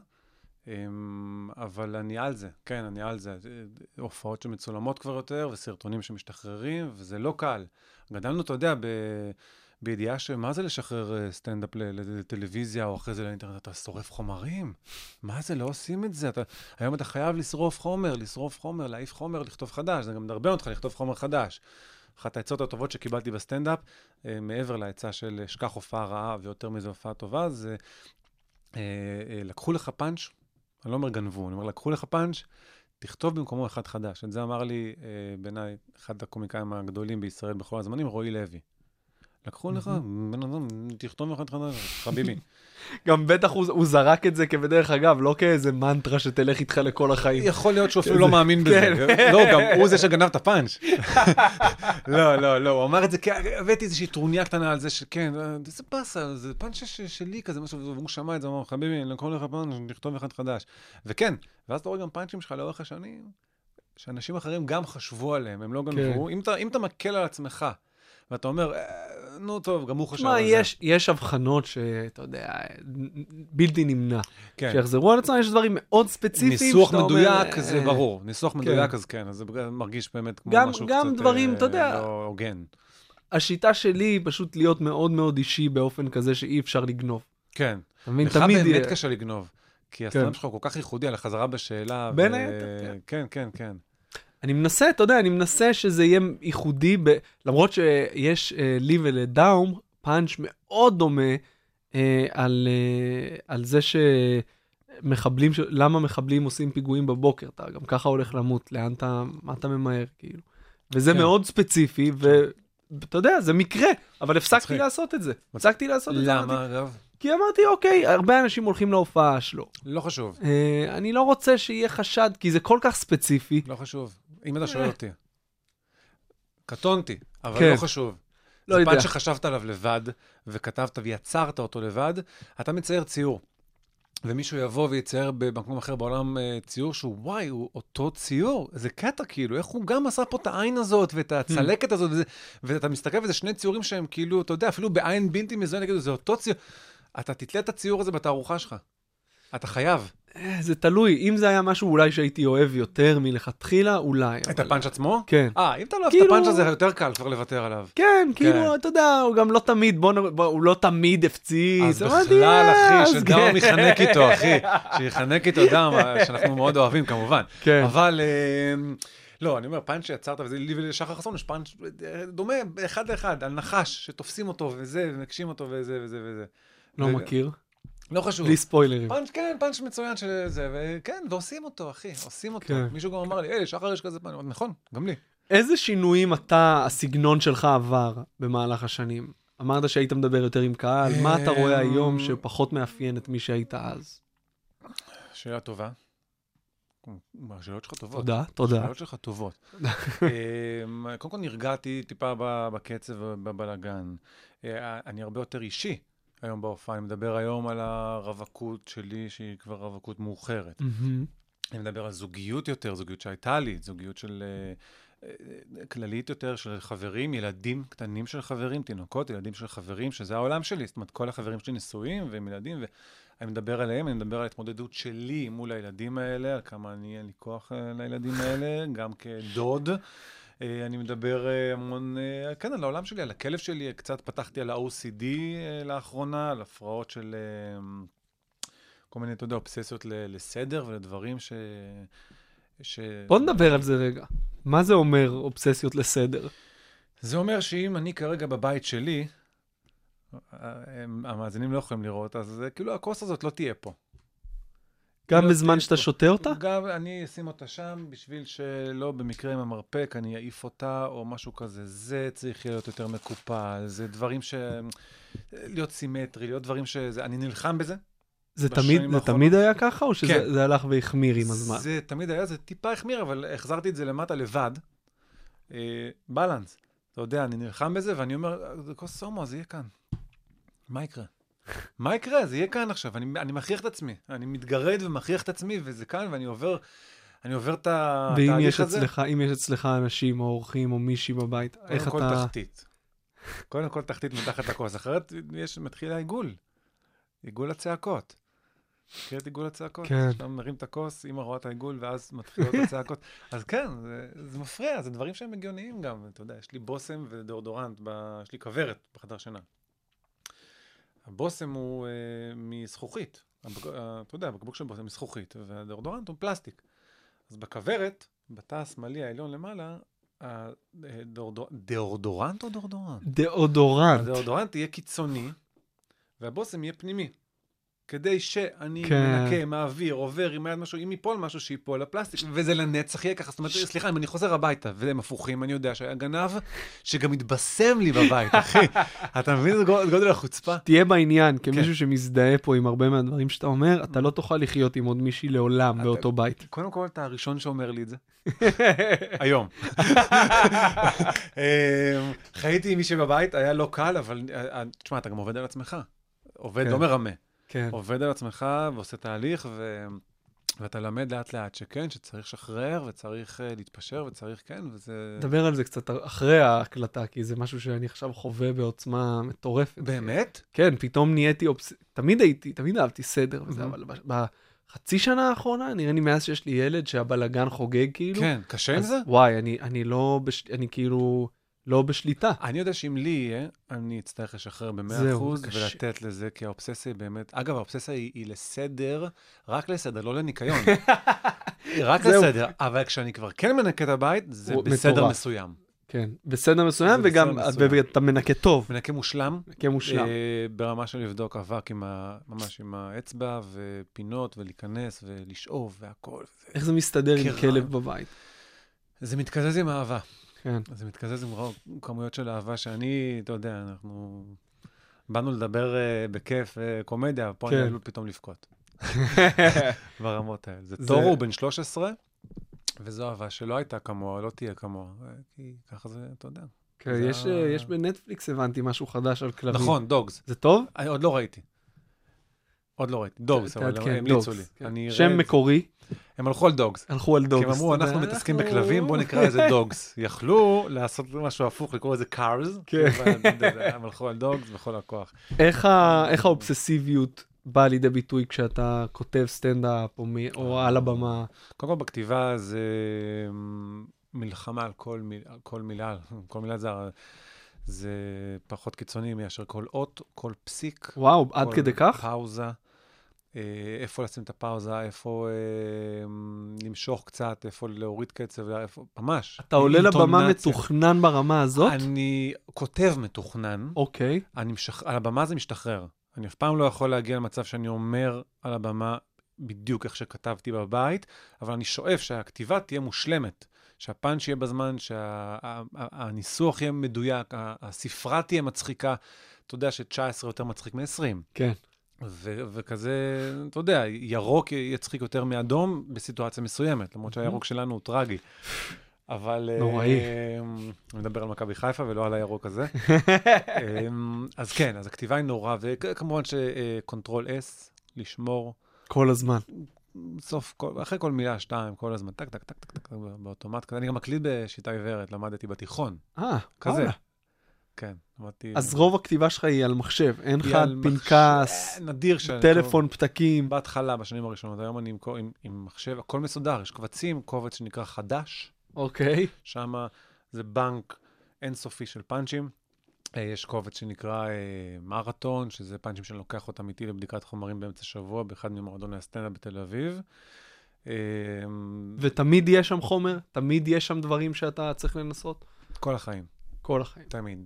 אבל אני על זה, כן, אני על זה. הופעות שמצולמות כבר יותר, וסרטונים שמשתחררים, וזה לא קל. גדלנו, אתה יודע, ב... בידיעה שמה זה לשחרר אה, סטנדאפ לטלוויזיה, או אחרי זה לאינטרנט, אתה שורף חומרים? מה זה, לא עושים את זה. אתה... היום אתה חייב לשרוף חומר, לשרוף חומר, להעיף חומר, לכתוב חדש. זה גם מדרבן אותך לכתוב חומר חדש. אחת העצות הטובות שקיבלתי בסטנדאפ, אה, מעבר לעצה של שכח הופעה רעה ויותר מזה הופעה טובה, זה אה, לקחו לך פאנץ', אני לא אומר גנבו, אני אומר לקחו לך פאנץ', תכתוב במקומו אחד חדש. את זה אמר לי, אה, בעיניי, אחד הקומיקאים הגדולים בישראל בכל הזמנים, רועי לוי. לקחו לך, בן אדם, תכתוב אחד חדש, חביבי. גם בטח הוא, הוא זרק את זה כבדרך אגב, לא כאיזה מנטרה שתלך איתך לכל החיים. יכול להיות שהוא אפילו לא מאמין בזה. כן. לא, גם הוא זה שגנב את הפאנץ'. לא, לא, לא, הוא אמר את זה כי הבאתי איזושהי טרוניה קטנה על זה שכן, זה באסה, זה פאנץ' שלי כזה, משהו, והוא שמע את זה, אמר, חביבי, לקרוא לך פאנץ', נכתוב אחד חדש. וכן, ואז אתה רואה גם פאנצ'ים שלך לאורך השנים, שאנשים אחרים גם חשבו עליהם, הם לא גנבו. אם אתה- אם אתה מקל על עצמך, ואתה אומר, "אה, נו טוב, גם הוא חשב תשמע, על זה. יש, יש הבחנות שאתה יודע, בלתי נמנע. כן. שיחזרו על עצמם, יש דברים מאוד ספציפיים. ניסוח מדויק אה, זה ברור, ניסוח כן. מדויק אז כן, אז זה מרגיש באמת כמו משהו גם קצת דברים, אה. לא הוגן. השיטה שלי היא פשוט להיות מאוד מאוד אישי באופן כזה שאי אפשר לגנוב. כן. אתה מבין? לך תמיד באמת יהיה... קשה לגנוב. כי הסטנדאפ שלך הוא כל כך ייחודי על החזרה בשאלה. בין היתר, כן. כן, כן, כן. אני מנסה, אתה יודע, אני מנסה שזה יהיה ייחודי, ב... למרות שיש אה, לי ולדאום פאנץ' מאוד דומה אה, על, אה, על זה שמחבלים, ש... למה מחבלים עושים פיגועים בבוקר, אתה גם ככה הולך למות, לאן אתה, מה אתה ממהר, כאילו. וזה כן. מאוד ספציפי, ואתה יודע, זה מקרה, אבל הפסקתי. לעשות את זה. הפסקתי לעשות את זה. למה, אגב? כי אמרתי, אוקיי, הרבה אנשים הולכים להופעה שלו. לא חשוב, אה, אני לא רוצה שיהיה חשד, כי זה כל כך ספציפי. לא חשוב. אם אתה שואל אותי. קטונתי, אבל כן. לא חשוב. לא זה יודע. פן שחשבת עליו לבד, וכתבת ויצרת אותו לבד, אתה מצייר ציור. ומישהו יבוא ויצייר במקום אחר בעולם אה, ציור שהוא, וואי, הוא אותו ציור, זה קטע כאילו, איך הוא גם עשה פה את העין הזאת ואת הצלקת הזאת, וזה, ואתה מסתכל וזה שני ציורים שהם כאילו, אתה יודע, אפילו בעין בלתי מזוהנת, כאילו, זה אותו ציור. אתה תתלה את הציור הזה בתערוכה שלך. אתה חייב. אה, זה תלוי, אם זה היה משהו אולי שהייתי אוהב יותר מלכתחילה, אולי. את אבל- הפאנץ' עצמו? כן. אה, אם אתה לא אוהב כאילו- את הפאנץ' הזה, יותר קל כבר לוותר עליו. כן, כאילו, אתה יודע, הוא גם לא תמיד, בוא נ... בוא, הוא לא תמיד הפציץ. אז בכלל, "אה, אחי, אז שדאם כן." יחנק איתו, אחי. שיחנק איתו דם, שאנחנו מאוד אוהבים, כמובן. כן. אבל, אה, לא, אני אומר, פאנץ' שיצרת, וזה לי ולשחר חסון, יש פאנץ' אה, דומה, אחד לאחד, על נחש, שתופסים אותו וזה, ומקשים אותו וזה וזה וזה. לא מכיר, לא חשוב. בלי ספוילרים. פאנץ', כן, פאנץ' מצוין של זה, וכן, ועושים אותו, אחי, עושים אותו. כן. מישהו גם אמר לי, היי, לשחר יש כזה פאנץ', נכון, גם לי. איזה שינויים אתה, הסגנון שלך עבר במהלך השנים? אמרת שהיית מדבר יותר עם קהל, מה אתה רואה אמ, היום שפחות מאפיין את מי שהיית אז? שאלה טובה. השאלות שלך טובות. תודה, תודה. השאלות שלך טובות. אמ, קודם כל נרגעתי טיפה בקצב ובבלאגן. אה, אני הרבה יותר אישי היום בהופעה. אני מדבר היום על הרווקות שלי, שהיא כבר רווקות מאוחרת. מהמם. אני מדבר על זוגיות יותר, זוגיות שהייתה לי, זוגיות של... אה, אה, כללית יותר של חברים, ילדים קטנים של חברים, תינוקות, ילדים של חברים, שזה העולם שלי. זאת אומרת, כל החברים שלי נשואים והם ילדים, ואני מדבר עליהם, אני מדבר על ההתמודדות שלי מול הילדים האלה, על כמה אני, אין לי כוח אה, לילדים האלה, גם כדוד. אה, אני מדבר אה, המון, אה, כן, על העולם שלי, על הכלב שלי, קצת פתחתי על ה-OCD לאחרונה, על הפרעות של... כל מיני, אתה יודע, אובססיות לסדר ולדברים ש... ש... בוא נדבר על זה רגע. מה זה אומר אובססיות לסדר? זה אומר שאם אני כרגע בבית שלי, המאזינים לא יכולים לראות, אז כאילו הכוס הזאת לא תהיה פה. גם לא בזמן שאתה. שותה אותה? גם אני אשים אותה שם, בשביל שלא במקרה עם המרפק אני אעיף אותה, או משהו כזה. זה צריך להיות יותר מקופל, זה דברים ש... להיות סימטרי, להיות דברים ש... אני נלחם בזה. זה תמיד, זה תמיד היה ככה, או שזה כן. זה הלך והחמיר עם הזמן? זה תמיד היה, זה טיפה החמיר, אבל החזרתי את זה למטה לבד. אה, בלנס. אתה יודע, אני נלחם בזה, ואני אומר, זה כוס סומו, זה יהיה כאן. מה יקרה? מה יקרה? זה יהיה כאן עכשיו. אני, אני מכריח את עצמי. אני מתגרד ומכריח את עצמי, וזה כאן, ואני עובר, אני עובר את ואם התהליך יש הזה. אצלך, אם יש אצלך אנשים או אורחים או מישהי בבית, איך קודם כל אתה... תחתית. קודם כל תחתית מתחת לכוס, אחרת יש, מתחיל העיגול. עיגול הצעקות. מכיר את עיגול הצעקות? כן. שאתה מרים את הכוס, אמא רואה את העיגול, ואז מתחילות הצעקות. אז כן, זה, זה מפריע, זה דברים שהם הגיוניים גם. אתה יודע, יש לי בושם ודאודורנט, ב... יש לי כוורת בחדר שינה. הבושם הוא אה, מזכוכית. הבק... אה, אתה יודע, הבקבוק של בושם מזכוכית, והדאודורנט הוא פלסטיק. אז בכוורת, בתא השמאלי העליון למעלה, דאודורנט או דאודורנט? דאודורנט. הדאודורנט יהיה קיצוני, והבושם יהיה פנימי. כדי שאני כן. מנקה, מעביר, עובר עם היד משהו, אם ייפול משהו שיפול לפלסטיק, וזה לנצח יהיה ככה. זאת אומרת, סליחה, אם אני חוזר הביתה והם הפוכים, אני יודע שהיה גנב שגם מתבשם לי בבית, אחי. אתה מבין את גודל- החוצפה? תהיה בעניין, כן. כמישהו שמזדהה פה עם הרבה מהדברים שאתה אומר, אתה לא תוכל לחיות עם עוד מישהי לעולם באותו בית. קודם כל, אתה הראשון שאומר לי את זה. היום. אמ, חייתי עם מישהי בבית, היה לא קל, אבל אה, אה, תשמע, אתה גם עובד על עצמך. עובד, כן. לא מרמה. כן. עובד על עצמך ועושה תהליך, ו... ואתה למד לאט לאט שכן, שצריך לשחרר, וצריך uh, להתפשר, וצריך כן, וזה... נדבר על זה קצת אחרי ההקלטה, כי זה משהו שאני עכשיו חווה בעוצמה מטורפת. באמת? כן, פתאום נהייתי אובס... תמיד הייתי, תמיד אהבתי סדר וזה. אבל בחצי שנה האחרונה, נראה לי מאז שיש לי ילד שהבלגן חוגג כאילו. כן, קשה עם זה? וואי, אני, אני לא, בש... אני כאילו לא בשליטה. אני יודע שאם לי יהיה, אני אצטרך לשחרר ב-100% זהו, קשה. ולתת לזה, כי האובססיה היא באמת... אגב, האובססיה היא, היא לסדר, רק לסדר, לא לניקיון. רק. לסדר, אבל כשאני כבר כן מנקה את הבית, זה בסדר מטורף. מסוים. כן, בסדר מסוים, וגם. ואתה מנקה טוב, מנקה מושלם, מנקה מושלם. אה, ברמה של לבדוק אבק עם ה... ממש עם האצבע, ופינות, ולהיכנס, ולשאוב, והכל. זה- איך זה מסתדר עם. כלב בבית? זה מתקזז עם אהבה. כן. זה מתקזז עם רוב כמויות של אהבה שאני, אתה יודע, אנחנו באנו לדבר uh, בכיף uh, קומדיה, פה כן. אני עלול פתאום לבכות. ברמות האלה. זה זה- תורו, הוא בן 13, וזו אהבה שלא הייתה כמוה, לא תהיה כמוה. אה, כי ככה זה, אתה יודע. כן, זה יש, ה- יש בנטפליקס, הבנתי, משהו חדש על כלבים. נכון, Dogs. זה טוב? אני עוד לא ראיתי. עוד לא ראיתי. Dogs, אבל תעדכן, הם המליצו לי. כן. שם. מקורי, הם הלכו על Dogs. הלכו על כי Dogs. הם אמרו, אנחנו מתעסקים בכלבים, בואו נקרא לזה Dogs. יכלו לעשות משהו הפוך, לקרוא לזה Cars. כן. הם הלכו על Dogs בכל הכוח. איך, האובססיביות באה לידי ביטוי כשאתה כותב סטנדאפ או, על הבמה? קודם כל בכתיבה זה אמ, מלחמה על כל, כל מילה, כל מילה זה, זה פחות קיצוני מאשר כל אות, כל פסיק. וואו, עד כל כדי כך? פאוזה. אה, איפה לשים את הפאוזה, איפה אה, למשוך קצת, איפה להוריד קצב, איפה, ממש. אתה עולה לבמה. מתוכנן ברמה הזאת? אני כותב מתוכנן, אוקיי. אני משח... על הבמה זה משתחרר. אני אף פעם לא יכול להגיע למצב שאני אומר על הבמה בדיוק איך שכתבתי בבית, אבל אני שואף שהכתיבה תהיה מושלמת, שהפאנץ' יהיה בזמן, שהניסוח יהיה מדויק, הספרה תהיה מצחיקה. אתה יודע ש-19 יותר מצחיק מ-20. כן. ו- וכזה, אתה יודע, ירוק יצחיק יותר מאדום בסיטואציה מסוימת, למרות שהירוק שלנו הוא טרגי. אבל... נוראי. אה, אני מדבר על מכבי חיפה ולא על הירוק הזה. אה, אז כן, אז הכתיבה היא נורא, וכמובן ש Control S, לשמור, כל הזמן. סוף, כל, אחרי כל מילה, שתיים, כל הזמן, טק, טק, טק, טק, טק, באוטומט כזה. אני גם מקליד בשיטה עיוורת, למדתי בתיכון. אה, כזה. כן, למדתי... אז רוב הכתיבה שלך היא על מחשב, אין לך פנקס, מחשב, נדיר שאני... טלפון, פתקים. בהתחלה, בשנים הראשונות, היום אני עם, עם, עם מחשב, הכל מסודר, יש קבצים, קובץ שנקרא חדש, אוקיי. שם זה בנק אינסופי של פאנצ'ים. אה, יש קובץ שנקרא אה, מרתון, שזה פאנצ'ים שאני לוקח אותם איתי לבדיקת חומרים באמצע שבוע, באחד ממועדוני הסטנדאפ בתל אביב. אה, ותמיד יש שם חומר? תמיד יש שם דברים שאתה צריך לנסות? כל החיים, כל החיים. תמיד.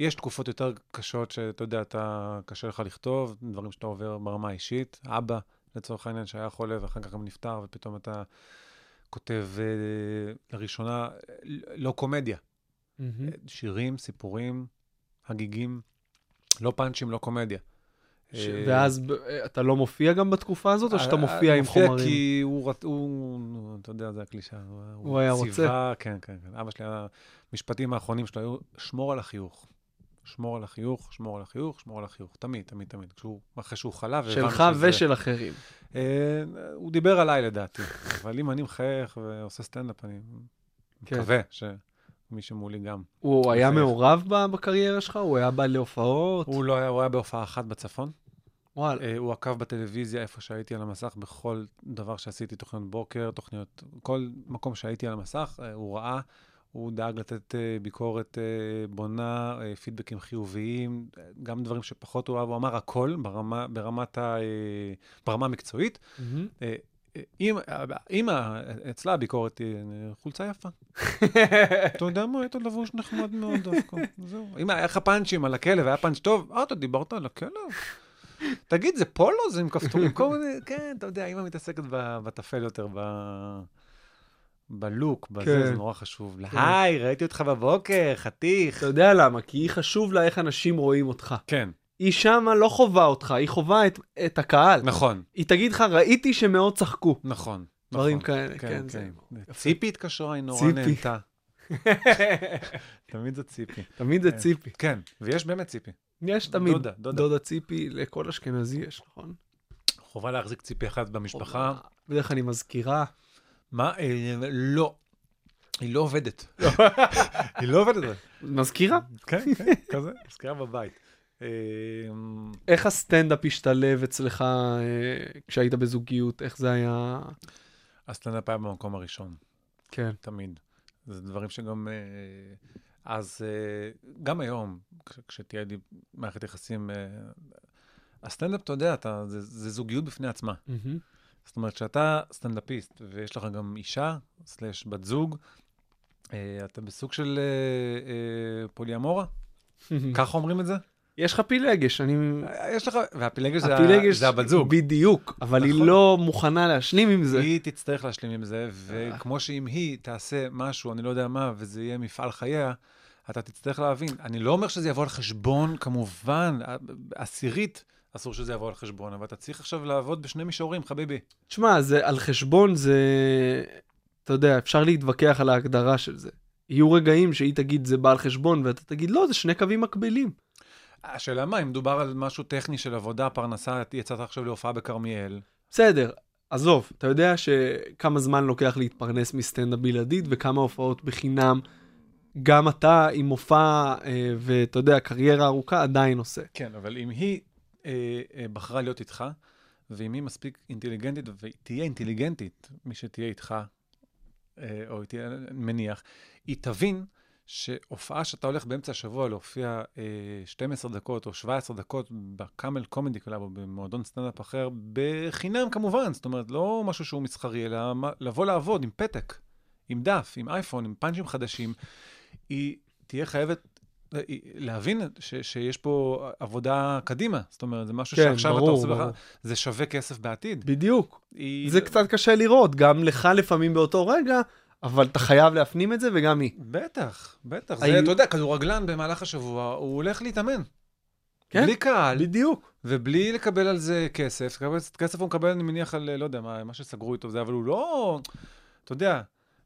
יש תקופות יותר קשות שאתה יודע, אתה, קשה לך לכתוב, דברים שאתה עובר ברמה האישית. אבא, לצורך העניין, שהיה חולה ואחר כך גם נפטר, ופתאום אתה כותב אה, לראשונה, אה, לא קומדיה, מהמם. שירים, סיפורים, הגיגים, לא פאנצ'ים, לא קומדיה. ש- אה, ואז ב- אתה לא מופיע גם בתקופה הזאת, או שאתה אה, מופיע עם מופיע חומרים? כי הוא, הוא, אתה יודע, זה הקלישה. הוא היה רוצה. ציווה, כן, כן, כן. אבא שלי, המשפטים האחרונים שלו היו, שמור על החיוך. שמור על החיוך, שמור על החיוך, שמור על החיוך. תמיד, תמיד, תמיד. כשהוא, אחרי שהוא חלה, שלך שזה- ושל אחרים. אה, הוא דיבר עליי לדעתי, אבל אם אני מחייך ועושה סטנדאפ, אני כן. מקווה שמי שמולי גם. הוא היה מחייך. מעורב ב- בקריירה שלך? הוא היה בא להופעות? הוא לא היה, הוא היה בהופעה אחת בצפון. וואלה. אה, הוא עקב בטלוויזיה איפה שהייתי על המסך, בכל דבר שעשיתי, תוכניות בוקר, תוכניות, כל מקום שהייתי על המסך, אה, הוא ראה, הוא דאג לתת אה, ביקורת אה, בונה, אה, פידבקים חיוביים, גם דברים שפחות הוא אהב, הוא אמר הכל ברמה, ברמת ה, ברמה המקצועית. אה, אם, אם אצלה הביקורת היא חולצה יפה. אתה יודע מה, היית לבוש נחמד מאוד דווקא, זהו. אם היה לך פאנצ'ים על הכלב, היה פאנץ' טוב, אה, אתה דיברת על הכלב? תגיד, זה פולו? זה עם כפתורים? כל מיני, כן, אתה יודע, אמא מתעסקת בטפל יותר, ב- בלוק, בזה, כן. זה נורא חשוב. היי, ראיתי אותך בבוקר, חתיך. אתה יודע למה? כי היא חשוב לה איך אנשים רואים אותך. כן, היא שמה לא חובה אותך, היא חובה את, את הקהל. נכון, היא תגיד לך, ראיתי שמאוד צחקו. נכון. דברים נכון. כאלה, כן, כן, זה כן. יפה. ציפי התקשרה, היא נורא ציפי. נהנתה. תמיד זה ציפי. תמיד זה כן. ציפי. כן, ויש באמת ציפי. יש תמיד. דודה, דודה. דודה ציפי, לכל אשכנזי יש, נכון? חובה להחזיק ציפי אחת במשפחה. בדרך כלל היא מזכירה. מה? אה, לא. היא לא עובדת. היא לא עובדת. מזכירה? כן, כן, כזה, מזכירה בבית. אה, איך הסטנדאפ השתלב אצלך אה, כשהיית בזוגיות? איך זה היה? הסטנדאפ היה במקום הראשון, כן. תמיד. זה דברים שגם... אז גם היום, כש- כשתהיה לי מערכת יחסים, הסטנדאפ, אתה יודע, אתה, זה, זה זוגיות בפני עצמה. זאת אומרת, שאתה סטנדאפיסט ויש לך גם אישה, סלש בת זוג, אה, אתה בסוג של אה, אה, פוליאמורה? ככה אומרים את זה? יש לך פילגש, אני... יש לך, והפילגש זה, הפילגש זה הבת זוג. בדיוק, אבל היא נכון. לא מוכנה להשלים עם זה. היא תצטרך להשלים עם זה, וכמו שאם היא תעשה משהו, אני לא יודע מה, וזה יהיה מפעל חייה, אתה תצטרך להבין. אני לא אומר שזה יבוא על חשבון, כמובן, עשירית, אסור שזה יבוא על חשבון, אבל אתה צריך עכשיו לעבוד בשני מישורים, חביבי. תשמע, זה על חשבון, זה... אתה יודע, אפשר להתווכח על ההגדרה של זה. יהיו רגעים שהיא תגיד זה בא על חשבון, ואתה תגיד לא, זה שני קווים מקבילים. השאלה מה, אם מדובר על משהו טכני של עבודה, פרנסה, יצאת עכשיו להופעה בכרמיאל, בסדר, עזוב, אתה יודע שכמה זמן לוקח להתפרנס מסטנדאפ בלעדית וכמה הופעות בחינם. גם אתה עם מופע אה, ואתה יודע, קריירה ארוכה עדיין עושה. כן, אבל אם היא אה, אה, בחרה להיות איתך, ואם היא מספיק אינטליגנטית, ותהיה אינטליגנטית, מי שתהיה איתך, אה, או תהיה, מניח, היא תבין שהופעה שאתה הולך באמצע השבוע להופיע אה, 12 דקות או 17 דקות ב Camel Comedy Club או במועדון סטנדאפ אחר, בחינם כמובן, זאת אומרת, לא משהו שהוא מסחרי, אלא לבוא לעבוד עם פתק, עם דף, עם אייפון, עם פאנצ'ים חדשים, היא תהיה חייבת להבין ש, שיש פה עבודה קדימה. זאת אומרת, זה משהו כן, שעכשיו אתה ברור, עושה ברור. לך, זה שווה כסף בעתיד. בדיוק. היא... זה קצת קשה לראות, גם לך לפעמים באותו רגע, אבל אתה חייב להפנים את זה וגם היא. בטח, בטח. זה, אתה יודע, כדורגלן במהלך השבוע, הוא הולך להתאמן. כן, בלי קהל, בדיוק. ובלי לקבל על זה כסף. כסף הוא מקבל, אני מניח, על, לא יודע, מה, מה שסגרו איתו זה, אבל הוא לא, אתה יודע,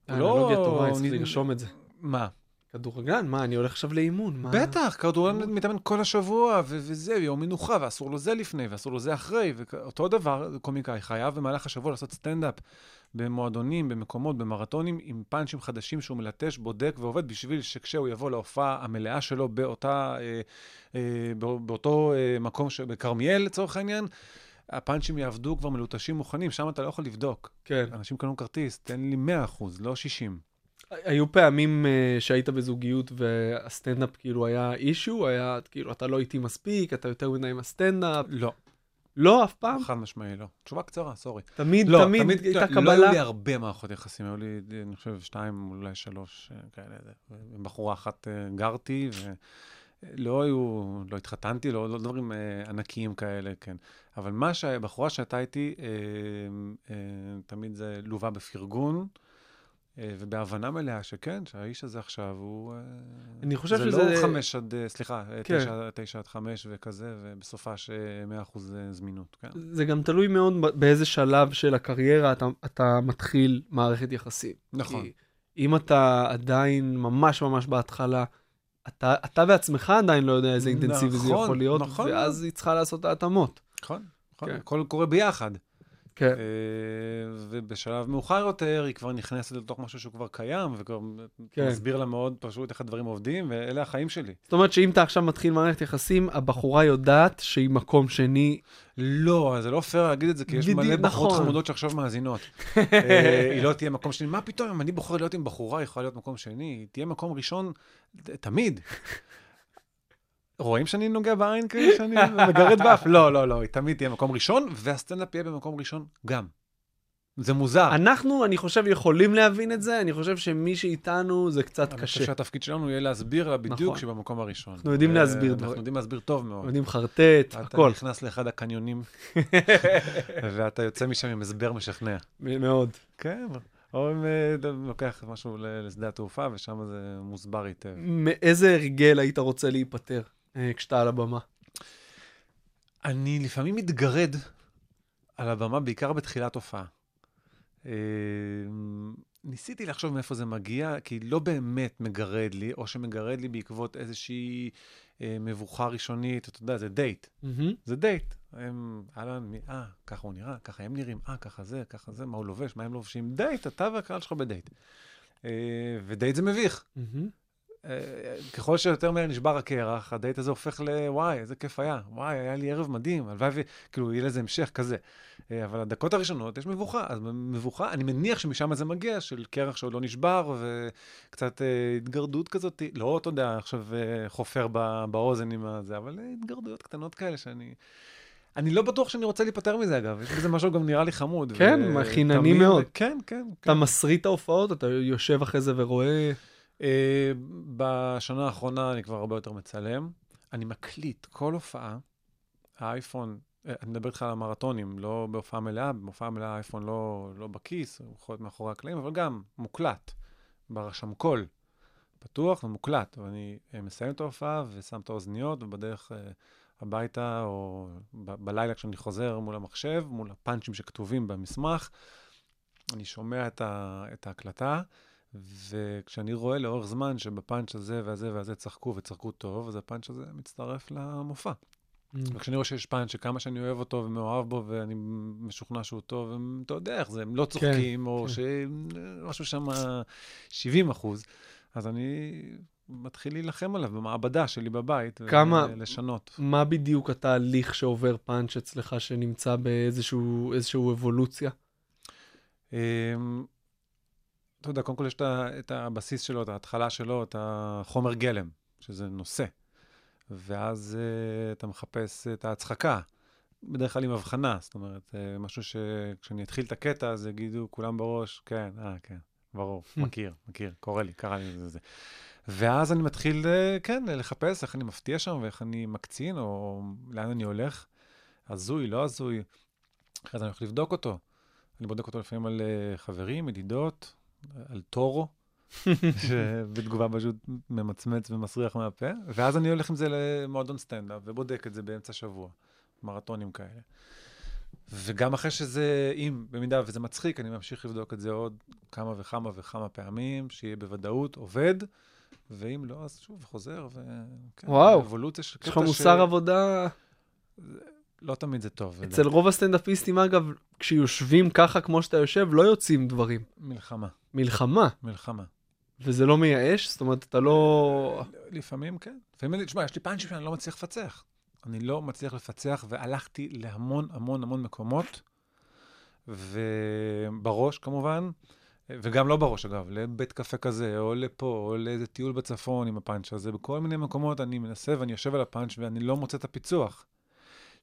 הוא לא... אנלוגיה טובה, צריך לרשום את זה. מה? כדורגלן, מה, אני הולך עכשיו לאימון? מה? בטח, כדורגלן מתאמן כל השבוע, ו- וזה, יום מנוחה, ואסור לו זה לפני, ואסור לו זה אחרי, ואותו דבר, קומיקאי חייב במהלך השבוע לעשות סטנדאפ במועדונים, במקומות, במרתונים, עם פאנצ'ים חדשים שהוא מלטש, בודק ועובד בשביל שכשהוא יבוא להופעה המלאה שלו באותה, אה, אה, בא- באותו אה, מקום, ש- בכרמיאל לצורך העניין, הפאנצ'ים יעבדו כבר מלוטשים מוכנים, שם אתה לא יכול לבדוק. כן. אנשים קנו כרטיס, תן לי 100%, לא 60. היו פעמים uh, שהיית בזוגיות והסטנדאפ כאילו היה אישו, היה כאילו אתה לא איתי מספיק, אתה יותר מדי עם הסטנדאפ. לא, לא, אף פעם. חד משמעי לא. תשובה קצרה, סורי. תמיד, לא, תמיד תמיד, הייתה לא קבלה. היו לי הרבה מערכות יחסים, היו לי, אני חושב, שתיים, אולי שלוש אה, כאלה. עם בחורה אחת אה, גרתי, ולא היו, לא התחתנתי, לא, לא דברים אה, ענקיים כאלה, כן. אבל מה שהבחורה שהייתה איתי, אה, אה, תמיד זה לווה בפרגון. אה, ובהבנה מלאה שכן, שהאיש הזה עכשיו הוא... אה, אני חושב זה שזה- לא חמש עד, אה, סליחה, כן. תשע, תשע עד חמש וכזה, ובסופה שמאה אחוז זמינות, כן. זה גם תלוי מאוד באיזה שלב של הקריירה אתה, אתה מתחיל מערכת יחסים. נכון. כי אם אתה עדיין ממש ממש בהתחלה, אתה, אתה בעצמך עדיין לא יודע איזה אינטנסיבי זה נכון, יכול להיות, נכון. ואז היא צריכה לעשות את ההתאמות. נכון, נכון, כן. הכל קורה ביחד. כן. אה, ובשלב מאוחר יותר היא כבר נכנסת לתוך משהו שהוא כבר קיים, וכבר כן. מסביר לה מאוד פשוט איך הדברים עובדים, ואלה החיים שלי. זאת אומרת שאם אתה עכשיו מתחיל מערכת יחסים, הבחורה יודעת שהיא מקום שני. לא, זה לא פייר להגיד את זה, כי יש בדיוק, מלא בחורות נכון. חמודות שעכשיו מאזינות. אה, היא לא תהיה מקום שני. מה פתאום, אם אני בוחר להיות עם בחורה, היא יכולה להיות מקום שני. היא תהיה מקום ראשון תמיד. רואים שאני נוגע בעין כאילו, שאני מגרד באף? לא, לא, לא, היא תמיד תהיה מקום ראשון, והסטנדאפ יהיה במקום ראשון גם. זה מוזר. אנחנו, אני חושב, יכולים להבין את זה, אני חושב שמי שאיתנו זה קצת אני קשה. חושב שהתפקיד שלנו יהיה להסביר לה בדיוק נכון. שבמקום הראשון. אנחנו יודעים להסביר אנחנו דברים. יודעים להסביר טוב מאוד. יודעים חרטט, אתה הכל. נכנס לאחד הקניונים, ואתה יוצא משם עם הסבר משכנע. מאוד. כן, או אם אה, אתה לוקח משהו לשדה התעופה, ושם זה מוסבר היטב. מאיזה הרגל היית רוצה להיפטר כשאתה על הבמה? אני לפעמים מתגרד על הבמה, בעיקר בתחילת הופעה. אה, ניסיתי לחשוב מאיפה זה מגיע, כי לא באמת מגרד לי, או שמגרד לי בעקבות איזושהי אה, מבוכה ראשונית, אתה יודע, זה דייט. זה דייט. הם, אהלן, אה, ככה הוא נראה, ככה הם נראים, אה, ככה זה, ככה זה, מה הוא לובש, מה הם לובשים. דייט, אתה והקהל שלך בדייט. אה, ודייט זה מביך. אה, ככל שיותר מהר נשבר הקרח, הדייט הזה הופך ל... וואי, איזה כיף היה. וואי, היה לי ערב מדהים, הלוואי ו... כאילו, יהיה לזה המשך כזה. אה, אבל הדקות הראשונות יש מבוכה. אז מבוכה, אני מניח שמשם זה מגיע, של קרח שעוד לא נשבר, וקצת אה, התגרדות כזאת. לא, אתה יודע, עכשיו אה, חופר באוזן עם הזה, אבל התגרדויות קטנות כאלה שאני... אני לא בטוח שאני רוצה להיפטר מזה, אגב. יש בזה משהו גם נראה לי חמוד. כן, ו- חינני מאוד. כן, כן. כן. אתה מסריט ההופעות, אתה יושב אחרי זה ורואה... אה, בשנה האחרונה אני כבר הרבה יותר מצלם. אני מקליט כל הופעה, האייפון, אה, אני מדבר איתך על המרתונים, לא בהופעה מלאה, בהופעה מלאה האייפון לא, לא בכיס, הוא יכול להיות מאחורי הקלעים, אבל גם מוקלט, ברשמקול, פתוח ומוקלט. ואני אה, מסיים את ההופעה ושם את האוזניות, ובדרך הביתה, או ב- בלילה כשאני חוזר מול המחשב, מול הפאנצ'ים שכתובים במסמך, אני שומע את, ה, את ההקלטה. וכשאני רואה לאורך זמן שבפאנץ' הזה והזה והזה צחקו וצחקו טוב, אז הפאנץ' הזה מצטרף למופע. וכשאני רואה שיש פאנץ' שכמה שאני אוהב אותו ומאוהב בו ואני משוכנע שהוא טוב, הם, אתה יודע איך זה, הם לא צוחקים, או כן. שמשהו שם 70 אחוז, אז אני מתחיל להילחם עליו במעבדה שלי בבית, כמה- ולשנות. מה בדיוק התהליך שעובר פאנץ' אצלך שנמצא באיזשהו איזשהו אבולוציה? אתה יודע, קודם כל יש את הבסיס שלו, את ההתחלה שלו, את החומר גלם, שזה נושא. ואז uh, אתה מחפש את ההצחקה, בדרך כלל עם הבחנה, זאת אומרת, uh, משהו שכשאני אתחיל את הקטע, אז יגידו כולם בראש, כן, אה, כן, ברור, מכיר, מכיר, קורה לי, קרה לי זה זה. ואז אני מתחיל, uh, כן, לחפש איך אני מפתיע שם ואיך אני מקצין, או לאן אני הולך. הזוי, לא הזוי. אחרי זה אני הולך לבדוק אותו. אני בודק אותו לפעמים על uh, חברים, ידידות, על טורו, שבתגובה פשוט ממצמץ ומסריח מהפה, ואז אני הולך עם זה למועדון סטנדאפ ובודק את זה באמצע שבוע, מרתונים כאלה. וגם אחרי שזה, אם, במידה וזה מצחיק, אני ממשיך לבדוק את זה עוד כמה וכמה וכמה פעמים, שיהיה בוודאות עובד, ואם לא, אז שוב, חוזר, ו... כן, וואו. יש לך מוסר עבודה... לא תמיד זה טוב. אצל רוב הסטנדאפיסטים, אגב, כשיושבים ככה כמו שאתה יושב, לא יוצאים דברים. מלחמה, מלחמה, מלחמה. וזה לא מייאש? זאת אומרת, אתה לא... לפעמים כן. לפעמים, תשמע, יש לי פאנצ'ים שאני לא מצליח לפצח. אני לא מצליח לפצח, והלכתי להמון המון המון מקומות, ובראש כמובן, וגם לא בראש אגב, לבית קפה כזה, או לפה, או לאיזה טיול בצפון עם הפאנץ' הזה, בכל מיני מקומות אני מנסה ואני יושב על הפאנץ' ואני לא מוצא את הפיצוח.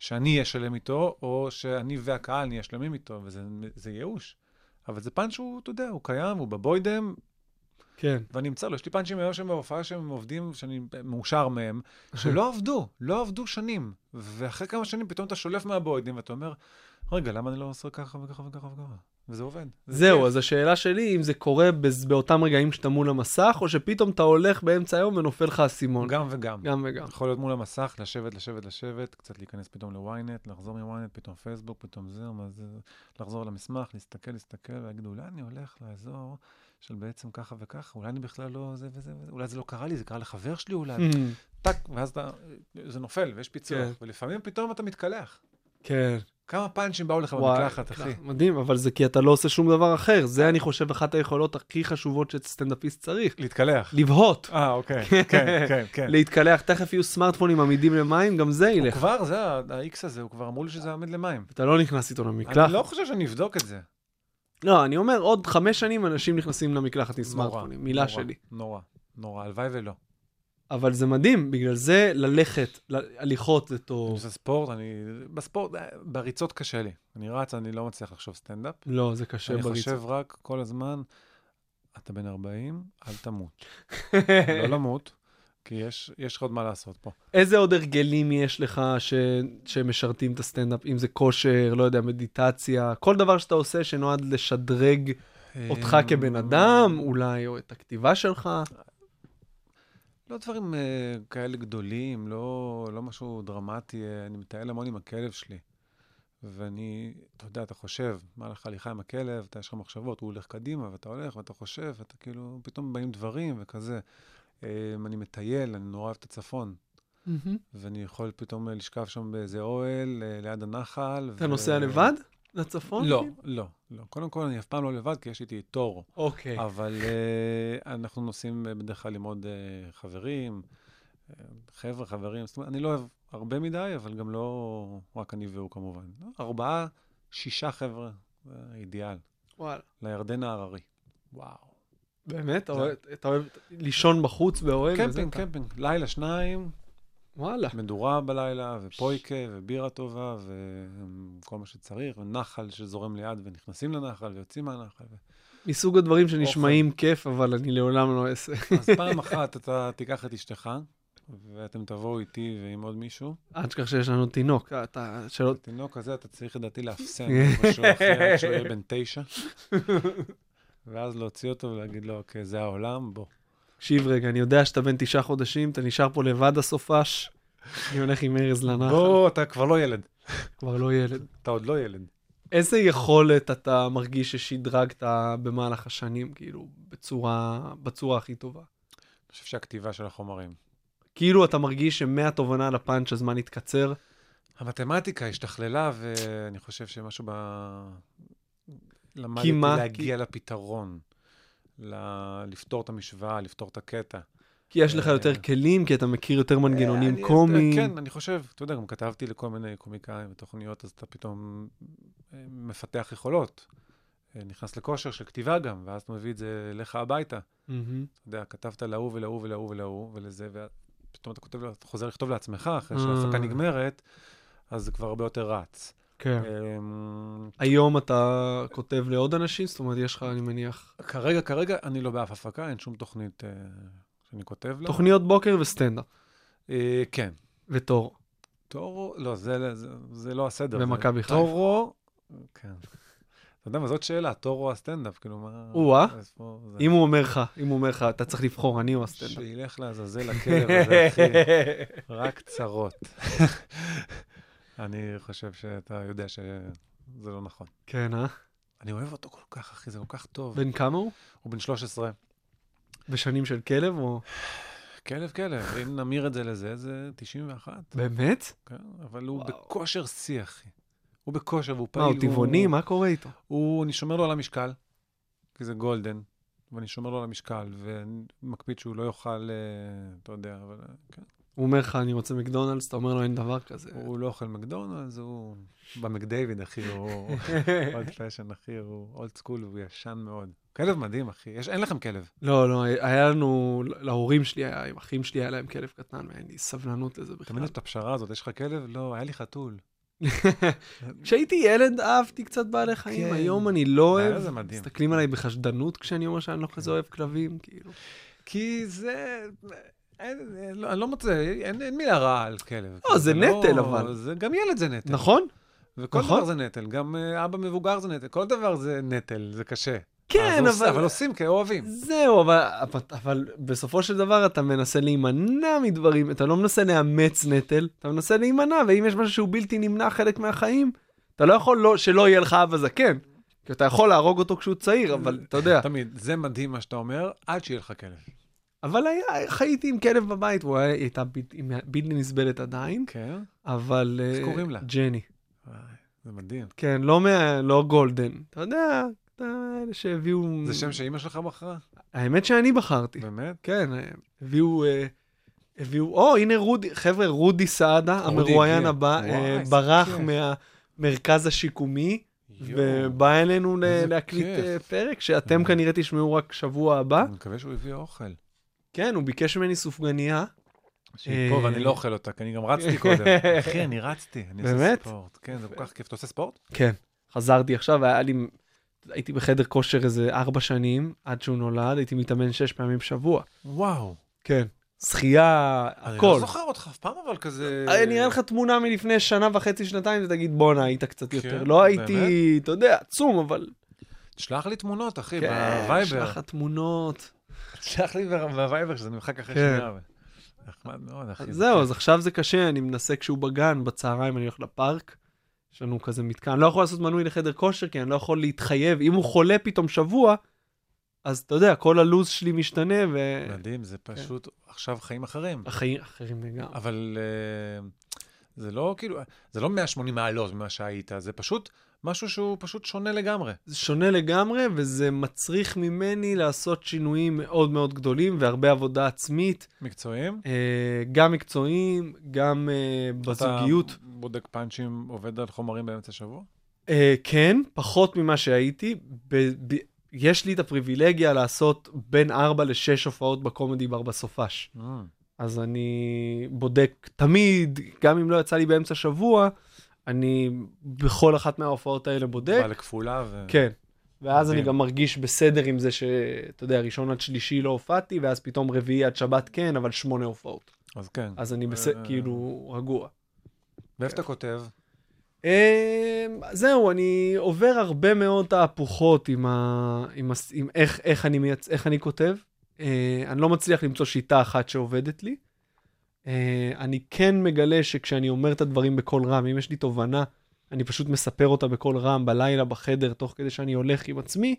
שאני אהיה שלם איתו, או שאני והקהל נהיה שלמים איתו, וזה זה ייאוש. אבל זה פאנץ' שהוא, אתה יודע, הוא קיים, הוא בבוידם, כן. ואני אמצא לו, יש לי פאנצ'ים היום שהם בהופעה שהם עובדים, שאני מאושר מהם, שלא עבדו, לא עבדו שנים. ואחרי כמה שנים פתאום אתה שולף מהבוידים ואתה אומר, רגע, למה אני לא עושה ככה וככה וככה וככה? וזה עובד. זה זהו. אז השאלה שלי, אם זה קורה באותם רגעים שאתה מול המסך, או שפתאום אתה הולך באמצע היום ונופל לך האסימון. גם וגם. גם וגם. יכול להיות מול המסך, לשבת, לשבת, לשבת, קצת להיכנס פתאום לוויינט, לחזור מוויינט, פתאום פייסבוק, פתאום זה, זה, לחזור למסמך, להסתכל, להסתכל, ולהגיד, אולי אני הולך לאזור של בעצם ככה וככה, אולי אני בכלל לא זה וזה וזה, אולי זה לא קרה לי, זה קרה לחבר שלי אולי, טאק, ואז אתה, זה נופל, ויש פיצוח, כן. ולפעמים פתאום אתה מתקלח. כן. כמה פאנצ'ים באו לך במקלחת, אחי. מדהים, אבל זה כי אתה לא עושה שום דבר אחר. זה, אני חושב, אחת היכולות הכי חשובות שסטנדאפיסט צריך. להתקלח. לבהות. אה, אוקיי, כן, כן, כן. להתקלח, תכף יהיו סמארטפונים עמידים למים, גם זה הוא ילך. כבר, זה, ה-X הזה, הוא כבר אמרו לי שזה עמיד למים. אתה לא נכנס איתו למקלחת. אני לא חושב שאני אבדוק את זה. לא, אני אומר, עוד חמש שנים אנשים נכנסים למקלחת עם סמארטפונים. מילה שלי. נורא, נורא, הלוואי ולא. אבל זה מדהים, בגלל זה ללכת, הליכות זה אני טוב. עושה ספורט, אני... בספורט, בריצות קשה לי. אני רץ, אני לא מצליח לחשוב סטנדאפ. לא, זה קשה אני בריצה. חושב רק כל הזמן, אתה בן 40, אל תמות. לא למות, כי יש יש לך עוד מה לעשות פה. איזה עוד הרגלים יש לך ש... שמשרתים את הסטנדאפ? אם זה כושר, לא יודע, מדיטציה, כל דבר שאתה עושה שנועד לשדרג אותך אמ, כבן אדם, אולי, או את הכתיבה שלך. לא דברים אה, כאלה גדולים, לא, לא משהו דרמטי, אה, אני מטייל המון עם הכלב שלי. ואני, אתה יודע, אתה חושב, מה לך הליכה עם הכלב, אתה יש לך מחשבות, הוא הולך קדימה, ואתה הולך, ואתה חושב, ואתה כאילו, פתאום באים דברים וכזה. אה, אני מטייל, אני נורא אוהב את הצפון, ואני יכול פתאום לשכב שם באיזה אוהל, ליד הנחל. אתה נוסע לבד לצפון? לא, כאילו? לא, לא. קודם כל, אני אף פעם לא לבד, כי יש איתי טורו. אוקיי. אבל אה, אנחנו נוסעים אה, בדרך כלל עם עוד אה, חברים, uh, חבר'ה, חברים, זאת אומרת, אני לא אוהב הרבה מדי, אבל גם לא רק אני והוא כמובן. ארבעה, שישה חבר'ה, זה אידיאל. וואלה. לירדן ההררי. וואו. באמת? אתה זה- אוהב- לישון בחוץ באוהל? קמפינג, קמפינג. לילה שניים, וואלה. מדורה בלילה, ופויקה, ובירה טובה, וכל מה שצריך, ונחל שזורם ליד, ונכנסים לנחל, ויוצאים מהנחל. ו- מסוג הדברים שנשמעים כיף, אבל אני לעולם לא אעשה. אז פעם אחת אתה תיקח את אשתך, ואתם תבואו איתי ועם עוד מישהו. אל תשכח שיש לנו תינוק, אתה... שלא... התינוק הזה, אתה צריך לדעתי לאפסן משהו אחר, עד שהוא יהיה בן תשע. ואז להוציא אותו ולהגיד לו, אוקיי, זה העולם, בוא. תקשיב רגע, אני יודע שאתה בן תשעה חודשים, אתה נשאר פה לבד הסופש. אני הולך עם ארז לנחל, בוא, אתה כבר לא ילד. כבר לא ילד. אתה עוד לא ילד. איזה יכולת אתה מרגיש ששדרגת במהלך השנים, כאילו, בצורה, בצורה הכי טובה? אני חושב שהכתיבה של החומרים. כאילו אתה מרגיש שמהתובנה לפאנץ' הזמן התקצר? המתמטיקה השתכללה, ואני חושב שמשהו ב... למדתי כי? להגיע לפתרון. ל- לפתור את המשוואה, לפתור את הקטע. כי יש לך אה, יותר כלים, כי אתה מכיר יותר מנגנונים אני- קומיים. כן, אני חושב, אתה יודע, גם כתבתי לכל מיני קומיקאים ותוכניות, אז אתה פתאום אה, מפתח יכולות. אה, נכנס לכושר של כתיבה גם, ואז אתה מביא את זה אליך הביתה. אתה יודע, כתבת להוא ולהוא ולהוא ולהוא ולזה, ופתאום אתה כותב, אתה חוזר לכתוב לעצמך, אחרי אה. שההפקה נגמרת, אז זה כבר הרבה יותר רץ. כן. אמ, היום אתה כותב לעוד אנשים? זאת אומרת, יש לך, אני מניח, כרגע, כרגע, אני לא באף הפקה, אין שום תוכנית אה, שאני כותב לה. תוכניות בוקר וסטנדאפ, אה, כן. וטורו. טורו, לא, זה, זה, זה לא הסדר. ומכבי חיפה. טורו, כן. אתה יודע מה, זאת שאלה, טורו או הסטנדאפ, כאילו מה... או-אה. אם הוא אומר לך, אם הוא אומר לך, אתה צריך לבחור, אני או הסטנדאפ. שילך לעזאזל הכלב הזה, אחי, רק צרות. אני חושב שאתה יודע שזה לא נכון. כן, אה? אני אוהב אותו כל כך, אחי, זה כל כך טוב. בן כמה הוא? הוא בן 13. בשנים של כלב או... כלב, כלב, אם נמיר את זה לזה, זה 91. באמת? כן, אבל הוא וואו. בכושר שיא, אחי. הוא בכושר והוא מה, פעיל. הוא טבעוני? מה קורה איתו? הוא, אני שומר לו על המשקל, כי זה גולדן, ואני שומר לו על המשקל, ומקפיד שהוא לא יאכל, אה, אתה יודע, אבל אה, כן. הוא אומר לך, אני רוצה מקדונלדס, אתה אומר לו, אין דבר כזה. הוא לא אוכל מקדונלדס, הוא במקדייוויד, אחי, הוא אולד פשן, אחי, הוא אולד סקול, והוא ישן מאוד. כלב מדהים, אחי. יש, אין לכם כלב. לא, לא, היה לנו, להורים שלי, היה, עם אחים שלי, היה להם כלב קטן, ואין לי סבלנות לזה בכלל. תמיד יש את הפשרה הזאת, יש לך כלב? לא, היה לי חתול. כשהייתי ילד אהבתי קצת בעלי חיים, כן. היום אני לא אוהב. זה מדהים. מסתכלים עליי בחשדנות כשאני אומר שאני לא כזה אוהב כלבים, כאילו. כי זה... לא, אני לא מוצא, אין, מילה רעה על כלב. לא, זה נטל, אבל. זה, גם ילד זה נטל. נכון? וכל נכון. דבר זה נטל, גם אה, אבא מבוגר זה נטל, כל דבר זה נטל, זה קשה. כן, אבל... אבל עושים כי אוהבים. זהו, אבל, אבל, אבל בסופו של דבר אתה מנסה להימנע מדברים, אתה לא מנסה לאמץ נטל, אתה מנסה להימנע, ואם יש משהו שהוא בלתי נמנע חלק מהחיים, אתה לא יכול לא, שלא יהיה לך אבא זקן. כי אתה יכול להרוג אותו כשהוא צעיר, אבל אתה יודע. תמיד, זה מדהים מה שאתה אומר, עד שיהיה לך כלב. אבל היה, חייתי עם כלב בבית, והוא היה, היא הייתה בלתי, נסבלת עדיין, כן? אבל... איך אה, קוראים לה? ג'ני. וואי, זה מדהים. כן, לא, מה, לא גולדן. אתה יודע, אלה שהביאו... זה שם שאימא שלך בחרה? האמת שאני בחרתי. באמת? כן, אה, הביאו, אה, הביאו, או הנה רודי, חבר'ה, רודי סעדה, המרואיין. הבא, וואי, ברח כיף. מהמרכז השיקומי, ובא אלינו להקליט פרק, שאתם אה. כנראה תשמעו רק שבוע הבא. אני מקווה שהוא הביא אוכל. כן, הוא ביקש ממני סופגניה, שהיא פה ואני לא אוכל אותה, כי אני גם רצתי קודם. אחי, אני רצתי, אני עושה? ספורט. כן, זה כל כך כיף. אתה עושה ספורט? כן, חזרתי עכשיו, היה לי, הייתי בחדר כושר איזה ארבע שנים, עד שהוא נולד, הייתי מתאמן שש פעמים בשבוע. וואו. כן. שחייה, אני לא הכל. זוכר אותך אף פעם, אבל כזה... אני אראה לך תמונה מלפני שנה וחצי, שנתיים, ותגיד, בואנה, היית קצת יותר. כן, לא הייתי, אתה יודע, עצום, אבל... שלח לי תמונות, אחי, כן, בווייבר. שלח לך תמונות. שלח לי בווייבר, שזה נמחק אחרי כן. שנייה. נחמד מאוד, אחי. זהו, כיף. אז עכשיו זה קשה, אני מנסה כשהוא בגן, בצהריים אני הולך לפארק. יש לנו כזה מתקן, לא יכול לעשות מנוי לחדר כושר, כי אני לא יכול להתחייב. אם הוא חולה פתאום שבוע, אז אתה יודע, כל הלו"ז שלי משתנה, מדהים, זה כן. פשוט עכשיו חיים אחרים. והחיים אחרים לגמרי. אבל אה, זה לא כאילו, זה לא 180 מעלות ממה שהיית, זה פשוט משהו שהוא פשוט שונה לגמרי. זה שונה לגמרי, וזה מצריך ממני לעשות שינויים מאוד מאוד גדולים, והרבה עבודה עצמית, מקצועיים. אה, גם מקצועיים, גם אה, בזוגיות. אתה בודק פאנצ'ים, עובד על חומרים באמצע השבוע? אה, כן, פחות ממה שהייתי. ב- ב- יש לי את הפריבילגיה לעשות בין 4 ל-6 הופעות בקומדי בר בסופש. Mm. אז אני בודק תמיד, גם אם לא יצא לי באמצע שבוע, אני בכל אחת מההופעות האלה בודק. בא לכפולה ו... כן. ואז אני מדהים. גם מרגיש בסדר עם זה שאתה יודע, ראשון עד שלישי לא הופעתי, ואז פתאום רביעי עד שבת כן, אבל שמונה הופעות. אז כן. אז אני בסדר, אה, כאילו רגוע. ואיפה אתה כותב? אמ, זהו, אני עובר הרבה מאוד תהפוכות עם, ה... עם, הס... עם איך, איך, אני מייצ... איך אני כותב. אה, אני לא מצליח למצוא שיטה אחת שעובדת לי. אה, אני כן מגלה שכשאני אומר את הדברים בקול רם, אם יש לי תובנה, אני פשוט מספר אותה בקול רם בלילה בחדר, תוך כדי שאני הולך עם עצמי.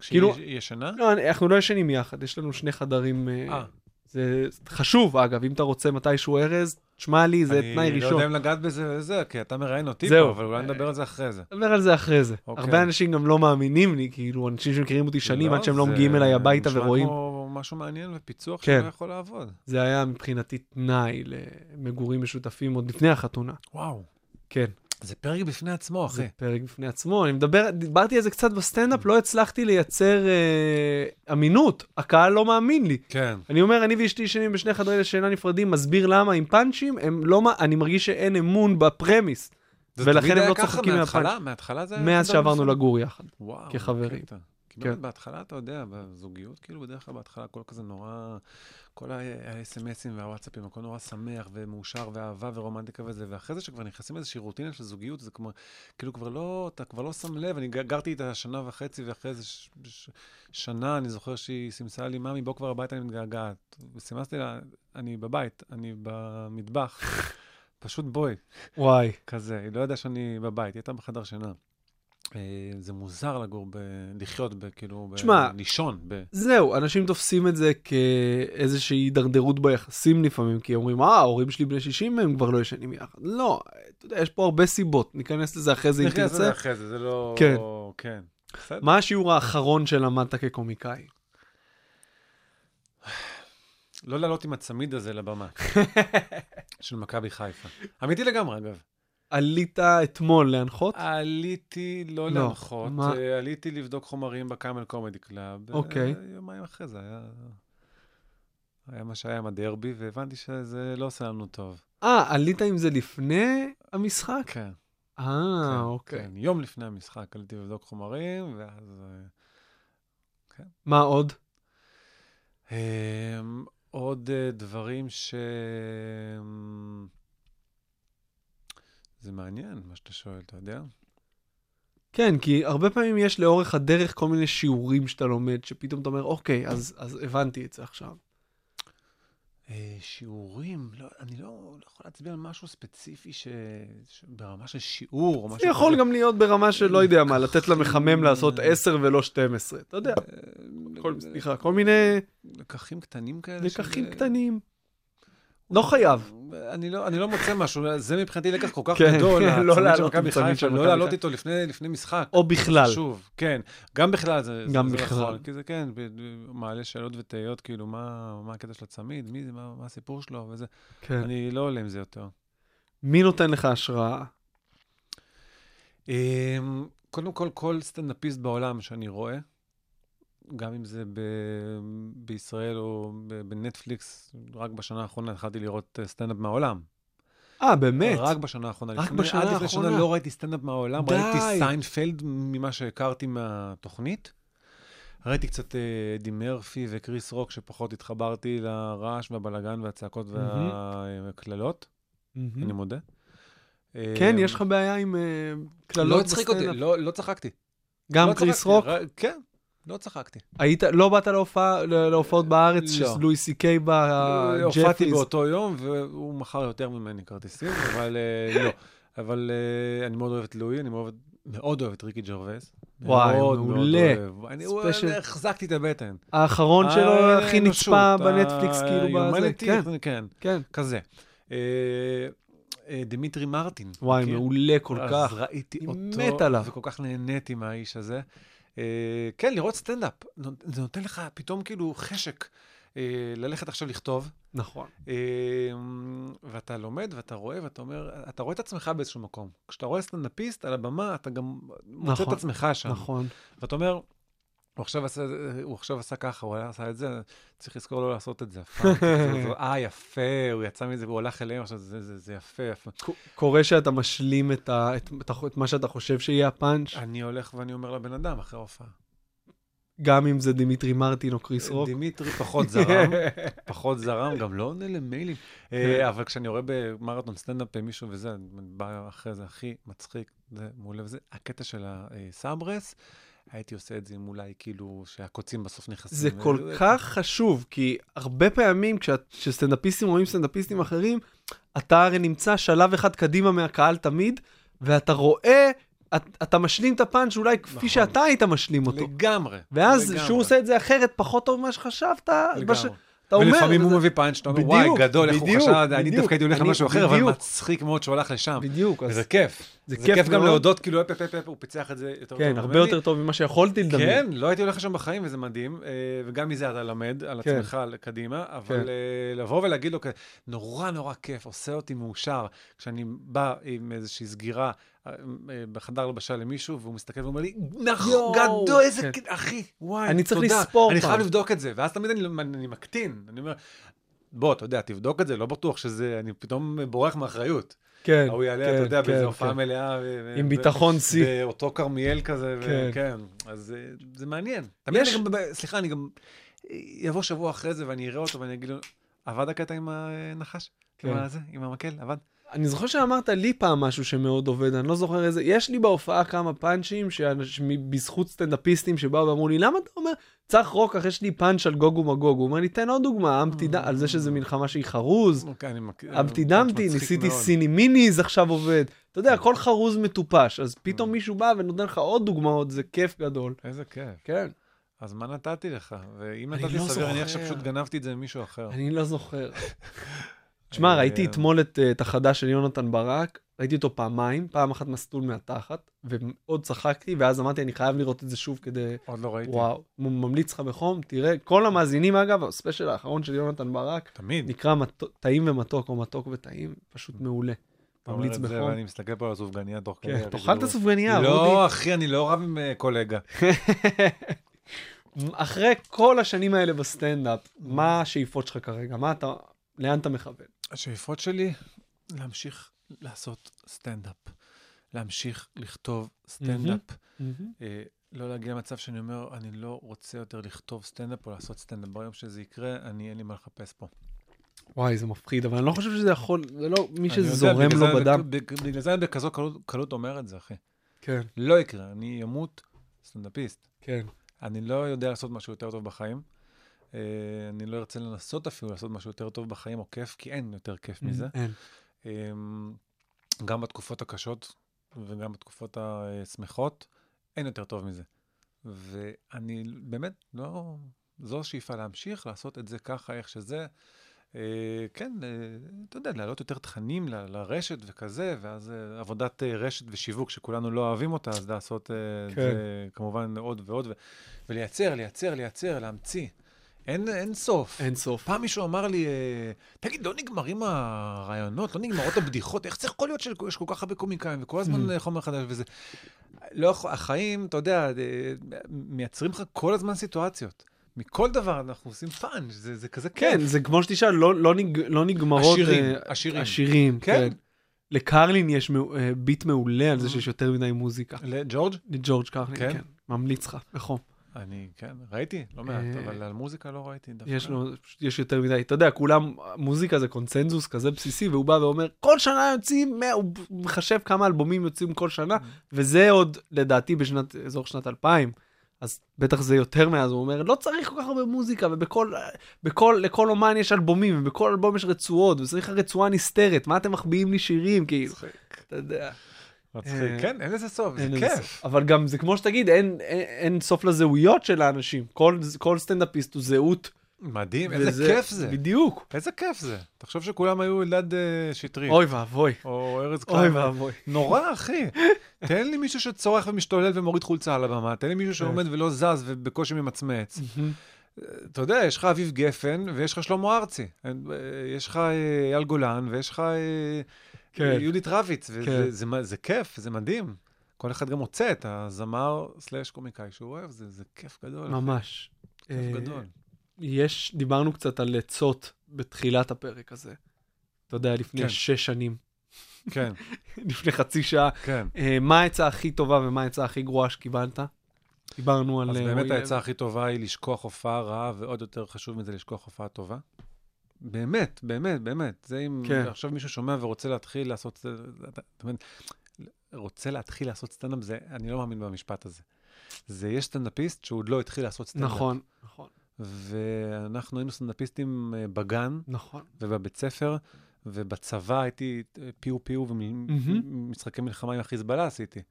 כאילו- ישנה? לא, אנחנו לא ישנים יחד, יש לנו שני חדרים. אה, אה. זה חשוב, אגב, אם אתה רוצה מתישהו ארז, תשמע לי, זה תנאי אני לא ראשון. יודע אם לגעת בזה וזה, כי אתה מראיין אותי. פה, אבל אולי נדבר על זה אחרי זה. נדבר על זה אחרי זה. אוקיי. הרבה אנשים גם לא מאמינים לי, כאילו, אנשים שמכירים אותי שנים עד שהם לא זה מגיעים אליי הביתה ורואים. נשמע כמו משהו מעניין ופיצוח כן. שלא יכול לעבוד. זה היה מבחינתי תנאי למגורים משותפים עוד לפני החתונה. וואו. כן, זה פרק בפני עצמו, זה אחי. פרק בפני עצמו. אני מדבר, דיברתי על זה קצת בסטנדאפ, לא הצלחתי לייצר אה, אמינות. הקהל לא מאמין לי. כן. אני אומר, אני ואשתי ישנים בשני חדרי שינה נפרדים, מסביר למה עם פאנצ'ים, הם לא, אני מרגיש שאין אמון בפרמיס. זה ולכן הם לא צוחקים מההתחלה? מהפאנץ'. מההתחלה זה היה... מאז שעברנו? לגור יחד. וואו. כחברים. קטע. כי כן. באמת בהתחלה, אתה יודע, בזוגיות, כאילו בדרך כלל בהתחלה הכל כזה נורא, כל ה-SMSים והוואטסאפים, הכל נורא שמח ומאושר ואהבה ורומנטיקה וזה, ואחרי זה שכבר נכנסים לאיזושהי רוטינה של זוגיות, זה כמו, כאילו כבר לא, אתה כבר לא שם לב, אני גרתי איתה שנה וחצי, ואחרי איזה ש- ש- שנה, אני זוכר שהיא סימסה לי, ממי, בוא כבר הביתה, אני מתגעגעת. וסימסתי לה, אני בבית, אני במטבח, פשוט בואי. וואי. כזה, היא לא ידעה שאני בבית, היא הייתה בחדר שינה. אה, זה מוזר לגור, ב... לחיות, ב... כאילו, ב... לישון. ב... זהו, אנשים תופסים את זה כאיזושהי הידרדרות ביחסים לפעמים, כי אומרים, אה, ההורים שלי בני 60 הם כבר לא ישנים יחד. לא, אתה יודע, יש פה הרבה סיבות, ניכנס לזה אחרי זה אם נכנס לזה תרצה. אחרי זה, זה לא... כן. כן. מה השיעור האחרון שלמדת כקומיקאי? לא לעלות עם הצמיד הזה לבמה של מכבי חיפה. אמיתי לגמרי, אגב. עלית אתמול להנחות? עליתי לא לא, להנחות, מה? אה, עליתי לבדוק חומרים ב Camel Comedy Club. אוקיי. אה, יומיים אחרי זה היה... היה מה שהיה עם הדרבי, והבנתי שזה לא עושה לנו טוב. אה, עלית עם זה לפני המשחק? כן. אה, כן, אוקיי. כן. יום לפני המשחק עליתי לבדוק חומרים, ואז... אה, מה עוד? אמ, עוד דברים ש... זה מעניין, מה שאתה שואל, אתה יודע? כן, כי הרבה פעמים יש לאורך הדרך כל מיני שיעורים שאתה לומד, שפתאום אתה אומר, אוקיי, אז, אז הבנתי את זה עכשיו. אה, שיעורים, לא, אני לא, לא יכול להצביע על משהו ספציפי ש... ש... ברמה של שיעור או משהו זה יכול כזה. גם להיות ברמה של, לא יודע מה, לתת למחמם לעשות אה, 10 ולא 12. אתה יודע, אה, כל, סליחה, כל מיני לקחים קטנים כאלה. לקחים של- קטנים. לא חייב. אני לא, אני לא מוצא משהו, זה מבחינתי לקח כל כך כן, גדול, לא הצמיד של לעלות עם מכבי צמיד של חיפה, לא מכבי לעלות. איתו לפני, לפני משחק. או בכלל. חשוב, כן. גם בכלל זה, גם זה, זה בכלל. נכון, כי זה כן, מעלה שאלות ותהיות, כאילו, מה, מה הקטע של הצמיד, מי זה, מה, מה הסיפור שלו וזה. כן. אני לא עולה עם זה יותר. מי נותן לך השראה? אמ, קודם כל, כל סטנדאפיסט בעולם שאני רואה, גם אם זה ב... בישראל או ב- בנטפליקס, רק בשנה האחרונה התחלתי לראות אה, סטנדאפ מהעולם. אה, באמת? רק בשנה האחרונה. רק לפני- בשנה עד לפני האחרונה? שנה לא ראיתי סטנדאפ מהעולם, די. ראיתי סיינפלד ממה שהכרתי מהתוכנית. ראיתי קצת אה, אדי מרפי וקריס רוק, שפחות התחברתי לרעש והבלגן והצעקות והקללות, מהמם. אני מודה. כן, אה, יש לך בעיה עם לא קללות הצחיק אותי, בסטנדאפ? לא לא צחקתי. גם לא קריס רוק? כן, לא צחקתי. היית, לא באת להופעה, לה- להופעות בארץ, לא. שלואי סי קיי בא, אה, הופעתי? באותו יום, והוא מכר יותר ממני כרטיסים, אבל אה, לא. אבל אה, אני מאוד אוהב את לואי, אני מאוד אוהב את ריקי ג'רווייס. וואי, מעולה. אני ספיישל. החזקתי את הבטן. האחרון שלו אה, הכי האנושות, נצפה בנטפליקס, כאילו, בזה. כן, כן, כן. כזה. אה, אה, דימיטרי מרטין. וואי, מכיר? מעולה כל אז כך. ראיתי אני אותו, מת עליו. וכל כך נהניתי מהאיש הזה. אה, כן, לראות סטנדאפ, זה נותן לך פתאום כאילו חשק אה, ללכת עכשיו לכתוב, נכון. אה, ואתה לומד ואתה רואה ואתה אומר, אתה רואה את עצמך באיזשהו מקום. כשאתה רואה סטנדאפיסט על הבמה, אתה גם מוצא את נכון, עצמך שם. נכון. ואתה אומר, הוא עכשיו, עשה, הוא עכשיו עשה ככה, הוא עשה את זה, צריך לזכור לא לעשות את זה אף פעם. אה, יפה, הוא יצא מזה, והוא הלך אליהם, עכשיו זה, זה, זה יפה, יפה. קורה שאתה משלים את, ה, את, את, את מה שאתה חושב שיהיה הפאנץ', אני הולך ואני אומר לבן אדם אחרי ההופעה. גם אם זה דימיטרי מרטין או קריס רוק. דימיטרי פחות זרם, פחות זרם, גם לא עונה למיילים. כן. אה, אבל כשאני רואה במרתון סטנדאפ מישהו וזה, אני בא אחרי זה, הכי מצחיק, זה מעולה וזה. הקטע של הסברס, הייתי עושה את זה עם אולי כאילו שהקוצים בסוף נכנסים. זה כל אה, כך חשוב, כי הרבה פעמים כשסטנדאפיסטים רואים סטנדאפיסטים אחרים, אתה הרי נמצא שלב אחד קדימה מהקהל תמיד, ואתה רואה, את- אתה משלים את הפאנץ' אולי כפי נכון. שאתה היית משלים אותו. לגמרי. ואז לגמרי. כשהוא עושה את זה אחרת, פחות טוב ממה שחשבת, מה ש- לגמרי. אתה אומר... ולפעמים הוא מביא פאנץ', אתה אומר, וואי, גדול, איך הוא חשב, אני. דווקא הייתי הולך למשהו אחר, אבל. מצחיק מאוד שהוא הלך לשם. בדיוק, וזה כיף. זה זה כיף גם. להודות, כאילו, אפ, אפ, אפ, אפ, הוא פיצח את זה יותר טוב כן. הרבה יותר טוב ממה שיכולתי לדמיין. כן, לא הייתי הולך לשם בחיים, וזה מדהים, אה, וגם מזה אתה למד על כן. עצמך קדימה, אבל כן. אה, לבוא ולהגיד לו, נורא נורא כיף, עושה אותי מאושר, כשאני בא עם איזושהי סגירה בחדר לבשה למישהו, והוא מסתכל ואומר לי, נכון, יואו." גדול, איזה, כן. אחי, וואי, אני צריך תודה. לספור אני פעם. חייב לבדוק את זה, ואז תמיד אני, אני מקטין, אני אומר, בוא, אתה יודע, תבדוק את זה, לא בטוח שזה, אני פתאום בורח מאחריות. כן, ההוא יעלה, כן, אתה יודע, כן, באיזו כן. הופעה מלאה. ו- עם ו- ביטחון שיא. באותו כרמיאל כזה, כן. וכן. אז אה, זה מעניין. תמיד יש- אני גם, סליחה, אני גם אה, יבוא שבוע אחרי זה ואני אראה אותו ואני אגיד לו, עבד הקטע עם הנחש? כן. עם הזה? עם המקל? עבד? אני זוכר שאמרת לי פעם משהו שמאוד עובד, אני לא זוכר איזה, יש לי בהופעה כמה פאנצ'ים בזכות סטנדאפיסטים שבאו ואמרו לי, למה אתה אומר, צח רוקח, יש לי פאנץ' על גוגו מגוגו. הוא אומר לי, תן עוד דוגמה, אמפטי דם, על זה שזה מלחמה שהיא חרוז, אוקיי, פאנץ' דמפטי, מצחיק ניסיתי. סיני מיניז, עכשיו עובד. אתה יודע, הכל חרוז מטופש, אז פתאום מישהו בא ונותן לך עוד דוגמאות, זה כיף גדול. איזה כיף. כן, אז מה נתתי לך? ואם נתתי לא סביר, אני. עכשיו פשוט גנבתי את זה ממישהו אחר. אני לא זוכר. תשמע, אה, ראיתי אתמול את אה, את החדש של יונתן ברק, ראיתי אותו פעמיים, פעם אחת מסלול מהתחת, ומאוד צחקתי, ואז אמרתי, אני חייב לראות את זה שוב כדי... עוד לא ראיתי. וואו, ממליץ לך בחום, תראה, כל המאזינים אגב, הספיישל האחרון של יונתן ברק, תמיד. נקרא מת- טעים ומתוק, או מתוק וטעים, פשוט מעולה. ממליץ בחום. ואני מסתכל פה על הסופגניה תוך כדי. כן, תאכל את זה הסופגניה, לא, רודי. אחי, אני לא רב עם אה, קולגה. אחרי כל השנים האלה בסטנדאפ, מה השאיפות שלך כרגע? מה אתה, לאן אתה מכוון? השאיפות שלי, להמשיך לעשות סטנדאפ. להמשיך לכתוב סטנדאפ. אה, לא להגיע למצב שאני אומר, אני לא רוצה יותר לכתוב סטנדאפ או לעשות סטנדאפ. ביום שזה יקרה, אני, אין לי מה לחפש פה. וואי, זה מפחיד, אבל אני לא חושב שזה יכול, זה לא מי יודע, שזורם לו בדם. בגלל זה אני בכזו קלות, קלות אומר את זה, אחי. כן, לא יקרה, אני אמות סטנדאפיסט. כן. אני לא יודע לעשות משהו יותר טוב בחיים. אה, אני לא ארצה לנסות אפילו לעשות משהו יותר טוב בחיים או כיף, כי אין יותר כיף מזה. אין. אמ, גם בתקופות הקשות וגם בתקופות השמחות, אין יותר טוב מזה. ואני באמת, לא, זו השאיפה להמשיך לעשות את זה ככה, איך שזה. אה, כן, אה, אתה יודע, להעלות יותר תכנים ל- לרשת וכזה, ואז אה, עבודת אה, רשת ושיווק שכולנו לא אוהבים אותה, אז לעשות אה, את כן. זה כמובן עוד ועוד, ו- ולייצר, לייצר, לייצר, להמציא. אין, אין סוף. אין סוף. פעם מישהו אמר לי, אה, תגיד, לא נגמרים הרעיונות, לא נגמרות הבדיחות, איך זה יכול להיות שיש כל כך הרבה קומיקאים וכל הזמן אה, חומר חדש וזה? לא יכול, החיים, אתה יודע, אה, מייצרים לך כל הזמן סיטואציות. מכל דבר אנחנו עושים פאנץ', זה, זה כזה כן, כיף. זה כמו שתשאל, לא, לא, נג, לא נגמרות... עשירים, אה, עשירים. עשירים, כן. כן. לקרלין יש ביט מעולה על זה שיש יותר מדי מוזיקה. לג'ורג'? לג'ורג' קרלין, כן? כן. ממליץ לך, בחום. אני, כן, ראיתי, לא מעט, אה, אבל על מוזיקה לא ראיתי דווקא. יש לו, יש יותר מדי, אתה יודע, כולם, מוזיקה זה קונצנזוס כזה בסיסי, והוא בא ואומר, כל שנה יוצאים, 100, הוא מחשב כמה אלבומים יוצאים כל שנה, וזה עוד, לדעתי, בשנת, אזור שנת 2000, אז בטח זה יותר מאז, הוא אומר, לא צריך כל כך הרבה מוזיקה, ובכל, בכל, לכל אומן יש אלבומים, ובכל אלבום יש רצועות, וצריך רצועה נסתרת, מה אתם מחביאים לי שירים, כאילו. אתה יודע. מצחיק. אה, כן, אין לזה סוף, זה כיף. אבל גם זה כמו שתגיד, אין, אין, אין סוף לזהויות של האנשים. כל, כל סטנדאפיסט הוא זהות. מדהים, איזה כיף זה. בדיוק. איזה כיף זה. תחשוב שכולם היו אלדד אה, שטרית. אוי ואבוי. או ארז אוי קליין. ואבוי. נורא, אחי. תן לי מישהו שצורח ומשתולל ומוריד חולצה על הבמה, תן לי מישהו שעומד ולא זז ובקושי ממצמץ. אתה יודע, יש לך אביב גפן ויש לך שלמה ארצי. אה, יש לך אה, אייל גולן ויש לך אה, כן. יהודית רביץ. וזה כן. זה, זה, זה כיף, זה מדהים. כל אחד גם מוצא את הזמר סלאש קומיקאי שהוא אוהב, זה, זה כיף גדול. ממש. כיף אה, גדול. יש, דיברנו קצת על עצות בתחילת הפרק הזה. אתה יודע, לפני כן. שש שנים, כן, לפני חצי שעה. כן. אה, מה העצה הכי טובה ומה העצה הכי גרועה שקיבלת? דיברנו על... אז אה, באמת העצה. הכי טובה היא לשכוח הופעה רעה, ועוד יותר חשוב מזה לשכוח הופעה טובה. באמת, באמת, באמת. זה אם כן. עכשיו מישהו שומע ורוצה להתחיל לעשות, אתה מבין, רוצה להתחיל לעשות סטנדאפ, זה, אני לא מאמין במשפט הזה. זה, יש סטנדאפיסט שהוא עוד לא התחיל לעשות סטנדאפ. נכון, נכון, ואנחנו היינו סטנדאפיסטים אה, בגן נכון. ובבית ספר, ובצבא הייתי אה, פיו פיו ומשחקי מלחמה עם החיזבאללה עשיתי.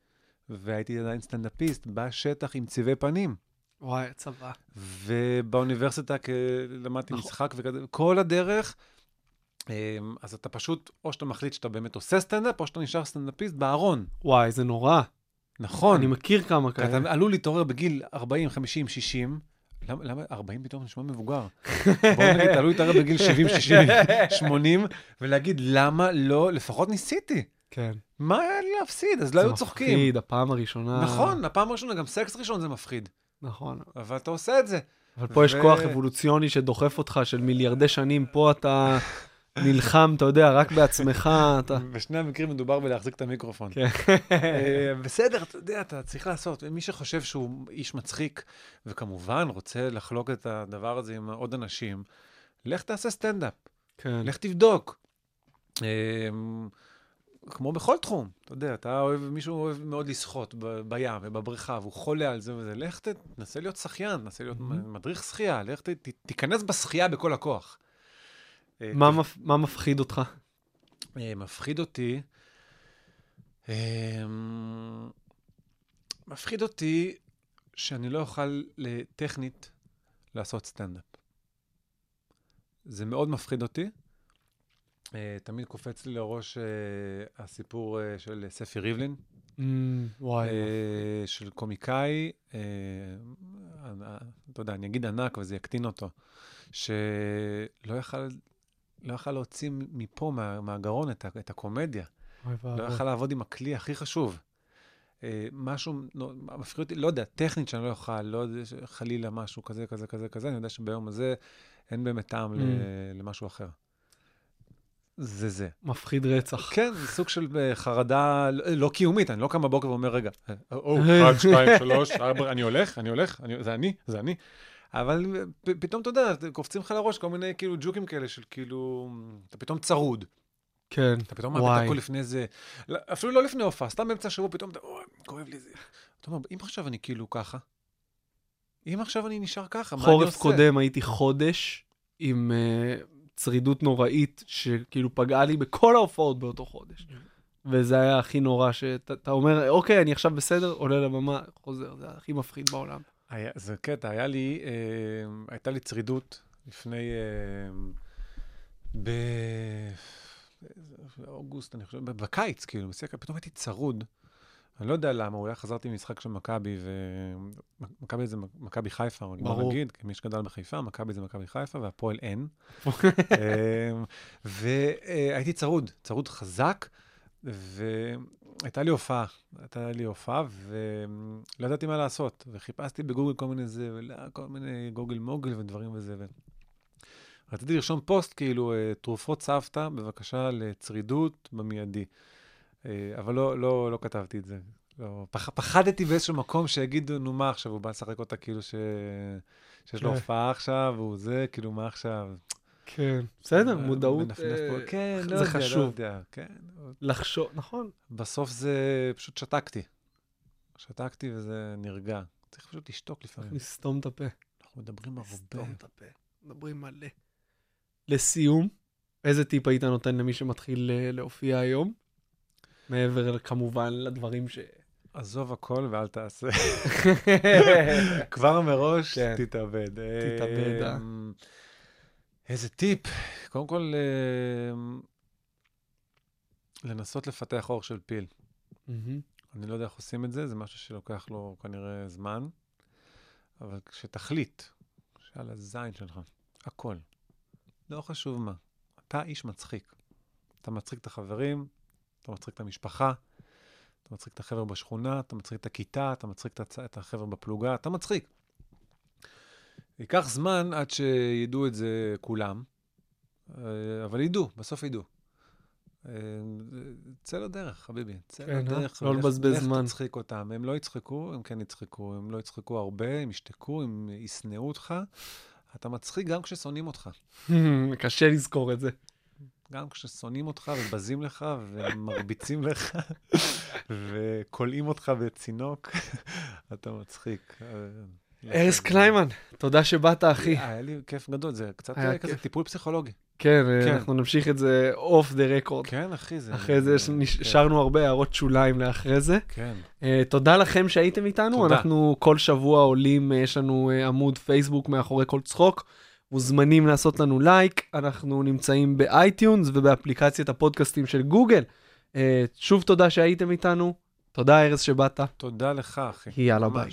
והייתי עדיין סטנדאפיסט בשטח עם צבעי פנים. וואי, הצבא. ובאוניברסיטה כ- למדתי נכון. משחק וכזה, כל הדרך. אמ, אז אתה פשוט, או שאתה מחליט שאתה באמת עושה סטנדאפ, או שאתה נשאר סטנדאפיסט בארון. וואי, זה נורא. נכון. אני מכיר כמה כי אתה כאלה. עלול להתעורר בגיל 40, 50, 60. למה, למה 40 פתאום נשמע מבוגר? בוא נגיד, אתה עלול להתעורר בגיל 70, 60, 80, ולהגיד, למה לא, לפחות ניסיתי. כן. מה היה לי להפסיד? אז לא זה היו צוחקים. מפחיד, הפעם הראשונה. נכון, הפעם הראשונה, גם סקס ראשון זה מפחיד. נכון. אבל אתה עושה את זה. אבל פה יש ו- כוח אבולוציוני שדוחף אותך של מיליארדי שנים, פה אתה נלחם, אתה יודע, רק בעצמך, אתה... בשני המקרים מדובר בלהחזיק את המיקרופון. כן. אה, בסדר, אתה יודע, אתה צריך לעשות. מי שחושב שהוא איש מצחיק, וכמובן רוצה לחלוק את הדבר הזה עם עוד אנשים, לך תעשה סטנדאפ, כן. לך תבדוק. אה, כמו בכל תחום, אתה יודע, אתה אוהב, מישהו אוהב מאוד לשחות ב- בים ובבריכה, והוא חולה על זה וזה, לך תנסה להיות שחיין, תנסה להיות מדריך שחייה, לך ת- ת- תיכנס בשחייה בכל הכוח. אה, מה מפ- מה מפחיד אותך? אה, מפחיד אותי, אה, מפחיד אותי שאני לא אוכל טכנית לעשות סטנדאפ. זה מאוד מפחיד אותי. אה, תמיד קופץ לי לראש אה, הסיפור אה, של ספי ריבלין, אמ, וואי. של קומיקאי, אתה יודע, אני אגיד ענק וזה יקטין אותו, שלא יכל, לא יכל להוציא מפה, מה, מהגרון, את, את הקומדיה. לא. יכל לעבוד עם הכלי הכי חשוב. אה, משהו לא, מפחיד אותי, לא יודע, טכנית שאני לא אוכל, לא יודע, חלילה משהו כזה, כזה, כזה, כזה, אני יודע שביום הזה אין באמת טעם Mm. למשהו אחר. זה זה. מפחיד רצח. כן, זה סוג של אה, חרדה לא- לא קיומית, אני לא קם בבוקר ואומר, רגע, אה, או, אחד, שתיים, שלוש, ארבע, אני הולך, אני הולך, אני- זה אני, זה אני. אבל אה, פתאום, אתה יודע, קופצים לך לראש כל מיני כאילו ג'וקים כאלה של כאילו, אתה פתאום צרוד. כן. אתה פתאום מאבד. הכל לפני איזה, לא, אפילו לא לפני הופעה, סתם באמצע השבוע פתאום אתה, אוי, כואב לי זה. אתה אומר, אם עכשיו אני כאילו ככה, אם עכשיו אני נשאר ככה, מה אני חורף עושה? קודם הייתי חודש עם אה, צרידות נוראית, שכאילו פגעה לי בכל ההופעות באותו חודש. וזה היה הכי נורא, שאתה אתה אומר, אוקיי, אני עכשיו בסדר, עולה לבמה, חוזר, זה הכי מפחיד בעולם. היה, זה קטע, היה לי, אה, הייתה לי צרידות לפני, אה, באוגוסט, אני חושב, בקיץ, כאילו, פתאום הייתי צרוד, אני לא יודע למה, אולי חזרתי ממשחק של מכבי, ומכבי זה מכבי חיפה, בוא ברור. נגיד, כמי שגדל בחיפה, מכבי זה מכבי חיפה, והפועל אין. אמ, והייתי צרוד, צרוד חזק, והייתה לי הופעה, הייתה לי הופעה, ולא ידעתי מה לעשות, וחיפשתי בגוגל כל מיני זה, כל מיני גוגל מוגל ודברים וזה. ו... רציתי לרשום פוסט, כאילו, אה, תרופות סבתא, בבקשה לצרידות במיידי. אה, אבל לא, לא, לא כתבתי את זה. לא, פח, פחדתי באיזשהו מקום שיגידו, נו מה עכשיו, הוא בא לשחק אותה כאילו ש... שיש לו כן. הופעה עכשיו, והוא זה, כאילו, מה עכשיו? כן, בסדר, אה, מודעות, אה. כן, לא זה יודע, לא חשוב. יודע, כן. לחשוב, נכון. בסוף זה, פשוט שתקתי. שתקתי וזה נרגע. צריך פשוט לשתוק לפעמים. לסתום את הפה. אנחנו מדברים הרבה. לסתום את הפה. מדברים מלא. לסיום, איזה טיפ היית נותן למי שמתחיל להופיע היום? מעבר כמובן לדברים ש... עזוב הכל ואל תעשה. כבר מראש, כן. תתאבד. תתאבד, אה. אמ, איזה טיפ. קודם כל, אמ, לנסות לפתח אור של פיל. מהמם. אני לא יודע איך עושים את זה, זה משהו שלוקח לו כנראה זמן, אבל כשתחליט שעל הזין שלך, הכל, לא חשוב מה, אתה איש מצחיק. אתה מצחיק את החברים, אתה מצחיק את המשפחה, אתה מצחיק את החבר'ה בשכונה, אתה מצחיק את הכיתה, אתה מצחיק את, הצ... את החבר'ה בפלוגה, אתה מצחיק. ייקח זמן עד שידעו את זה כולם, אה, אבל ידעו, בסוף ידעו. אה, צא לדרך, חביבי. צא כן, אה? לדרך. לא לבזבז זמן. לך תצחיק אותם. הם לא יצחקו, הם כן יצחקו. הם לא יצחקו הרבה, הם ישתקו, הם ישנאו אותך. אתה מצחיק גם כששונאים אותך. קשה לזכור את זה. גם כששונאים אותך ובזים לך ומרביצים לך וכולאים אותך בצינוק, אתה מצחיק. ארז קליימן, תודה שבאת, אחי. היה לי כיף גדול, זה קצת כזה. טיפול פסיכולוגי. כן, כן. אנחנו נמשיך את זה off the record. כן, אחי, זה... אחרי זה כן. נשארנו הרבה הערות שוליים לאחרי זה. כן. אה, תודה לכם שהייתם איתנו, תודה. אנחנו כל שבוע עולים, אה, יש לנו אה, עמוד פייסבוק מאחורי כל צחוק. מוזמנים לעשות לנו לייק, אנחנו נמצאים ב iTunes ובאפליקציית הפודקאסטים של גוגל. אה, שוב תודה שהייתם איתנו, תודה ארז שבאת, תודה לך, אחי. יאללה ביי.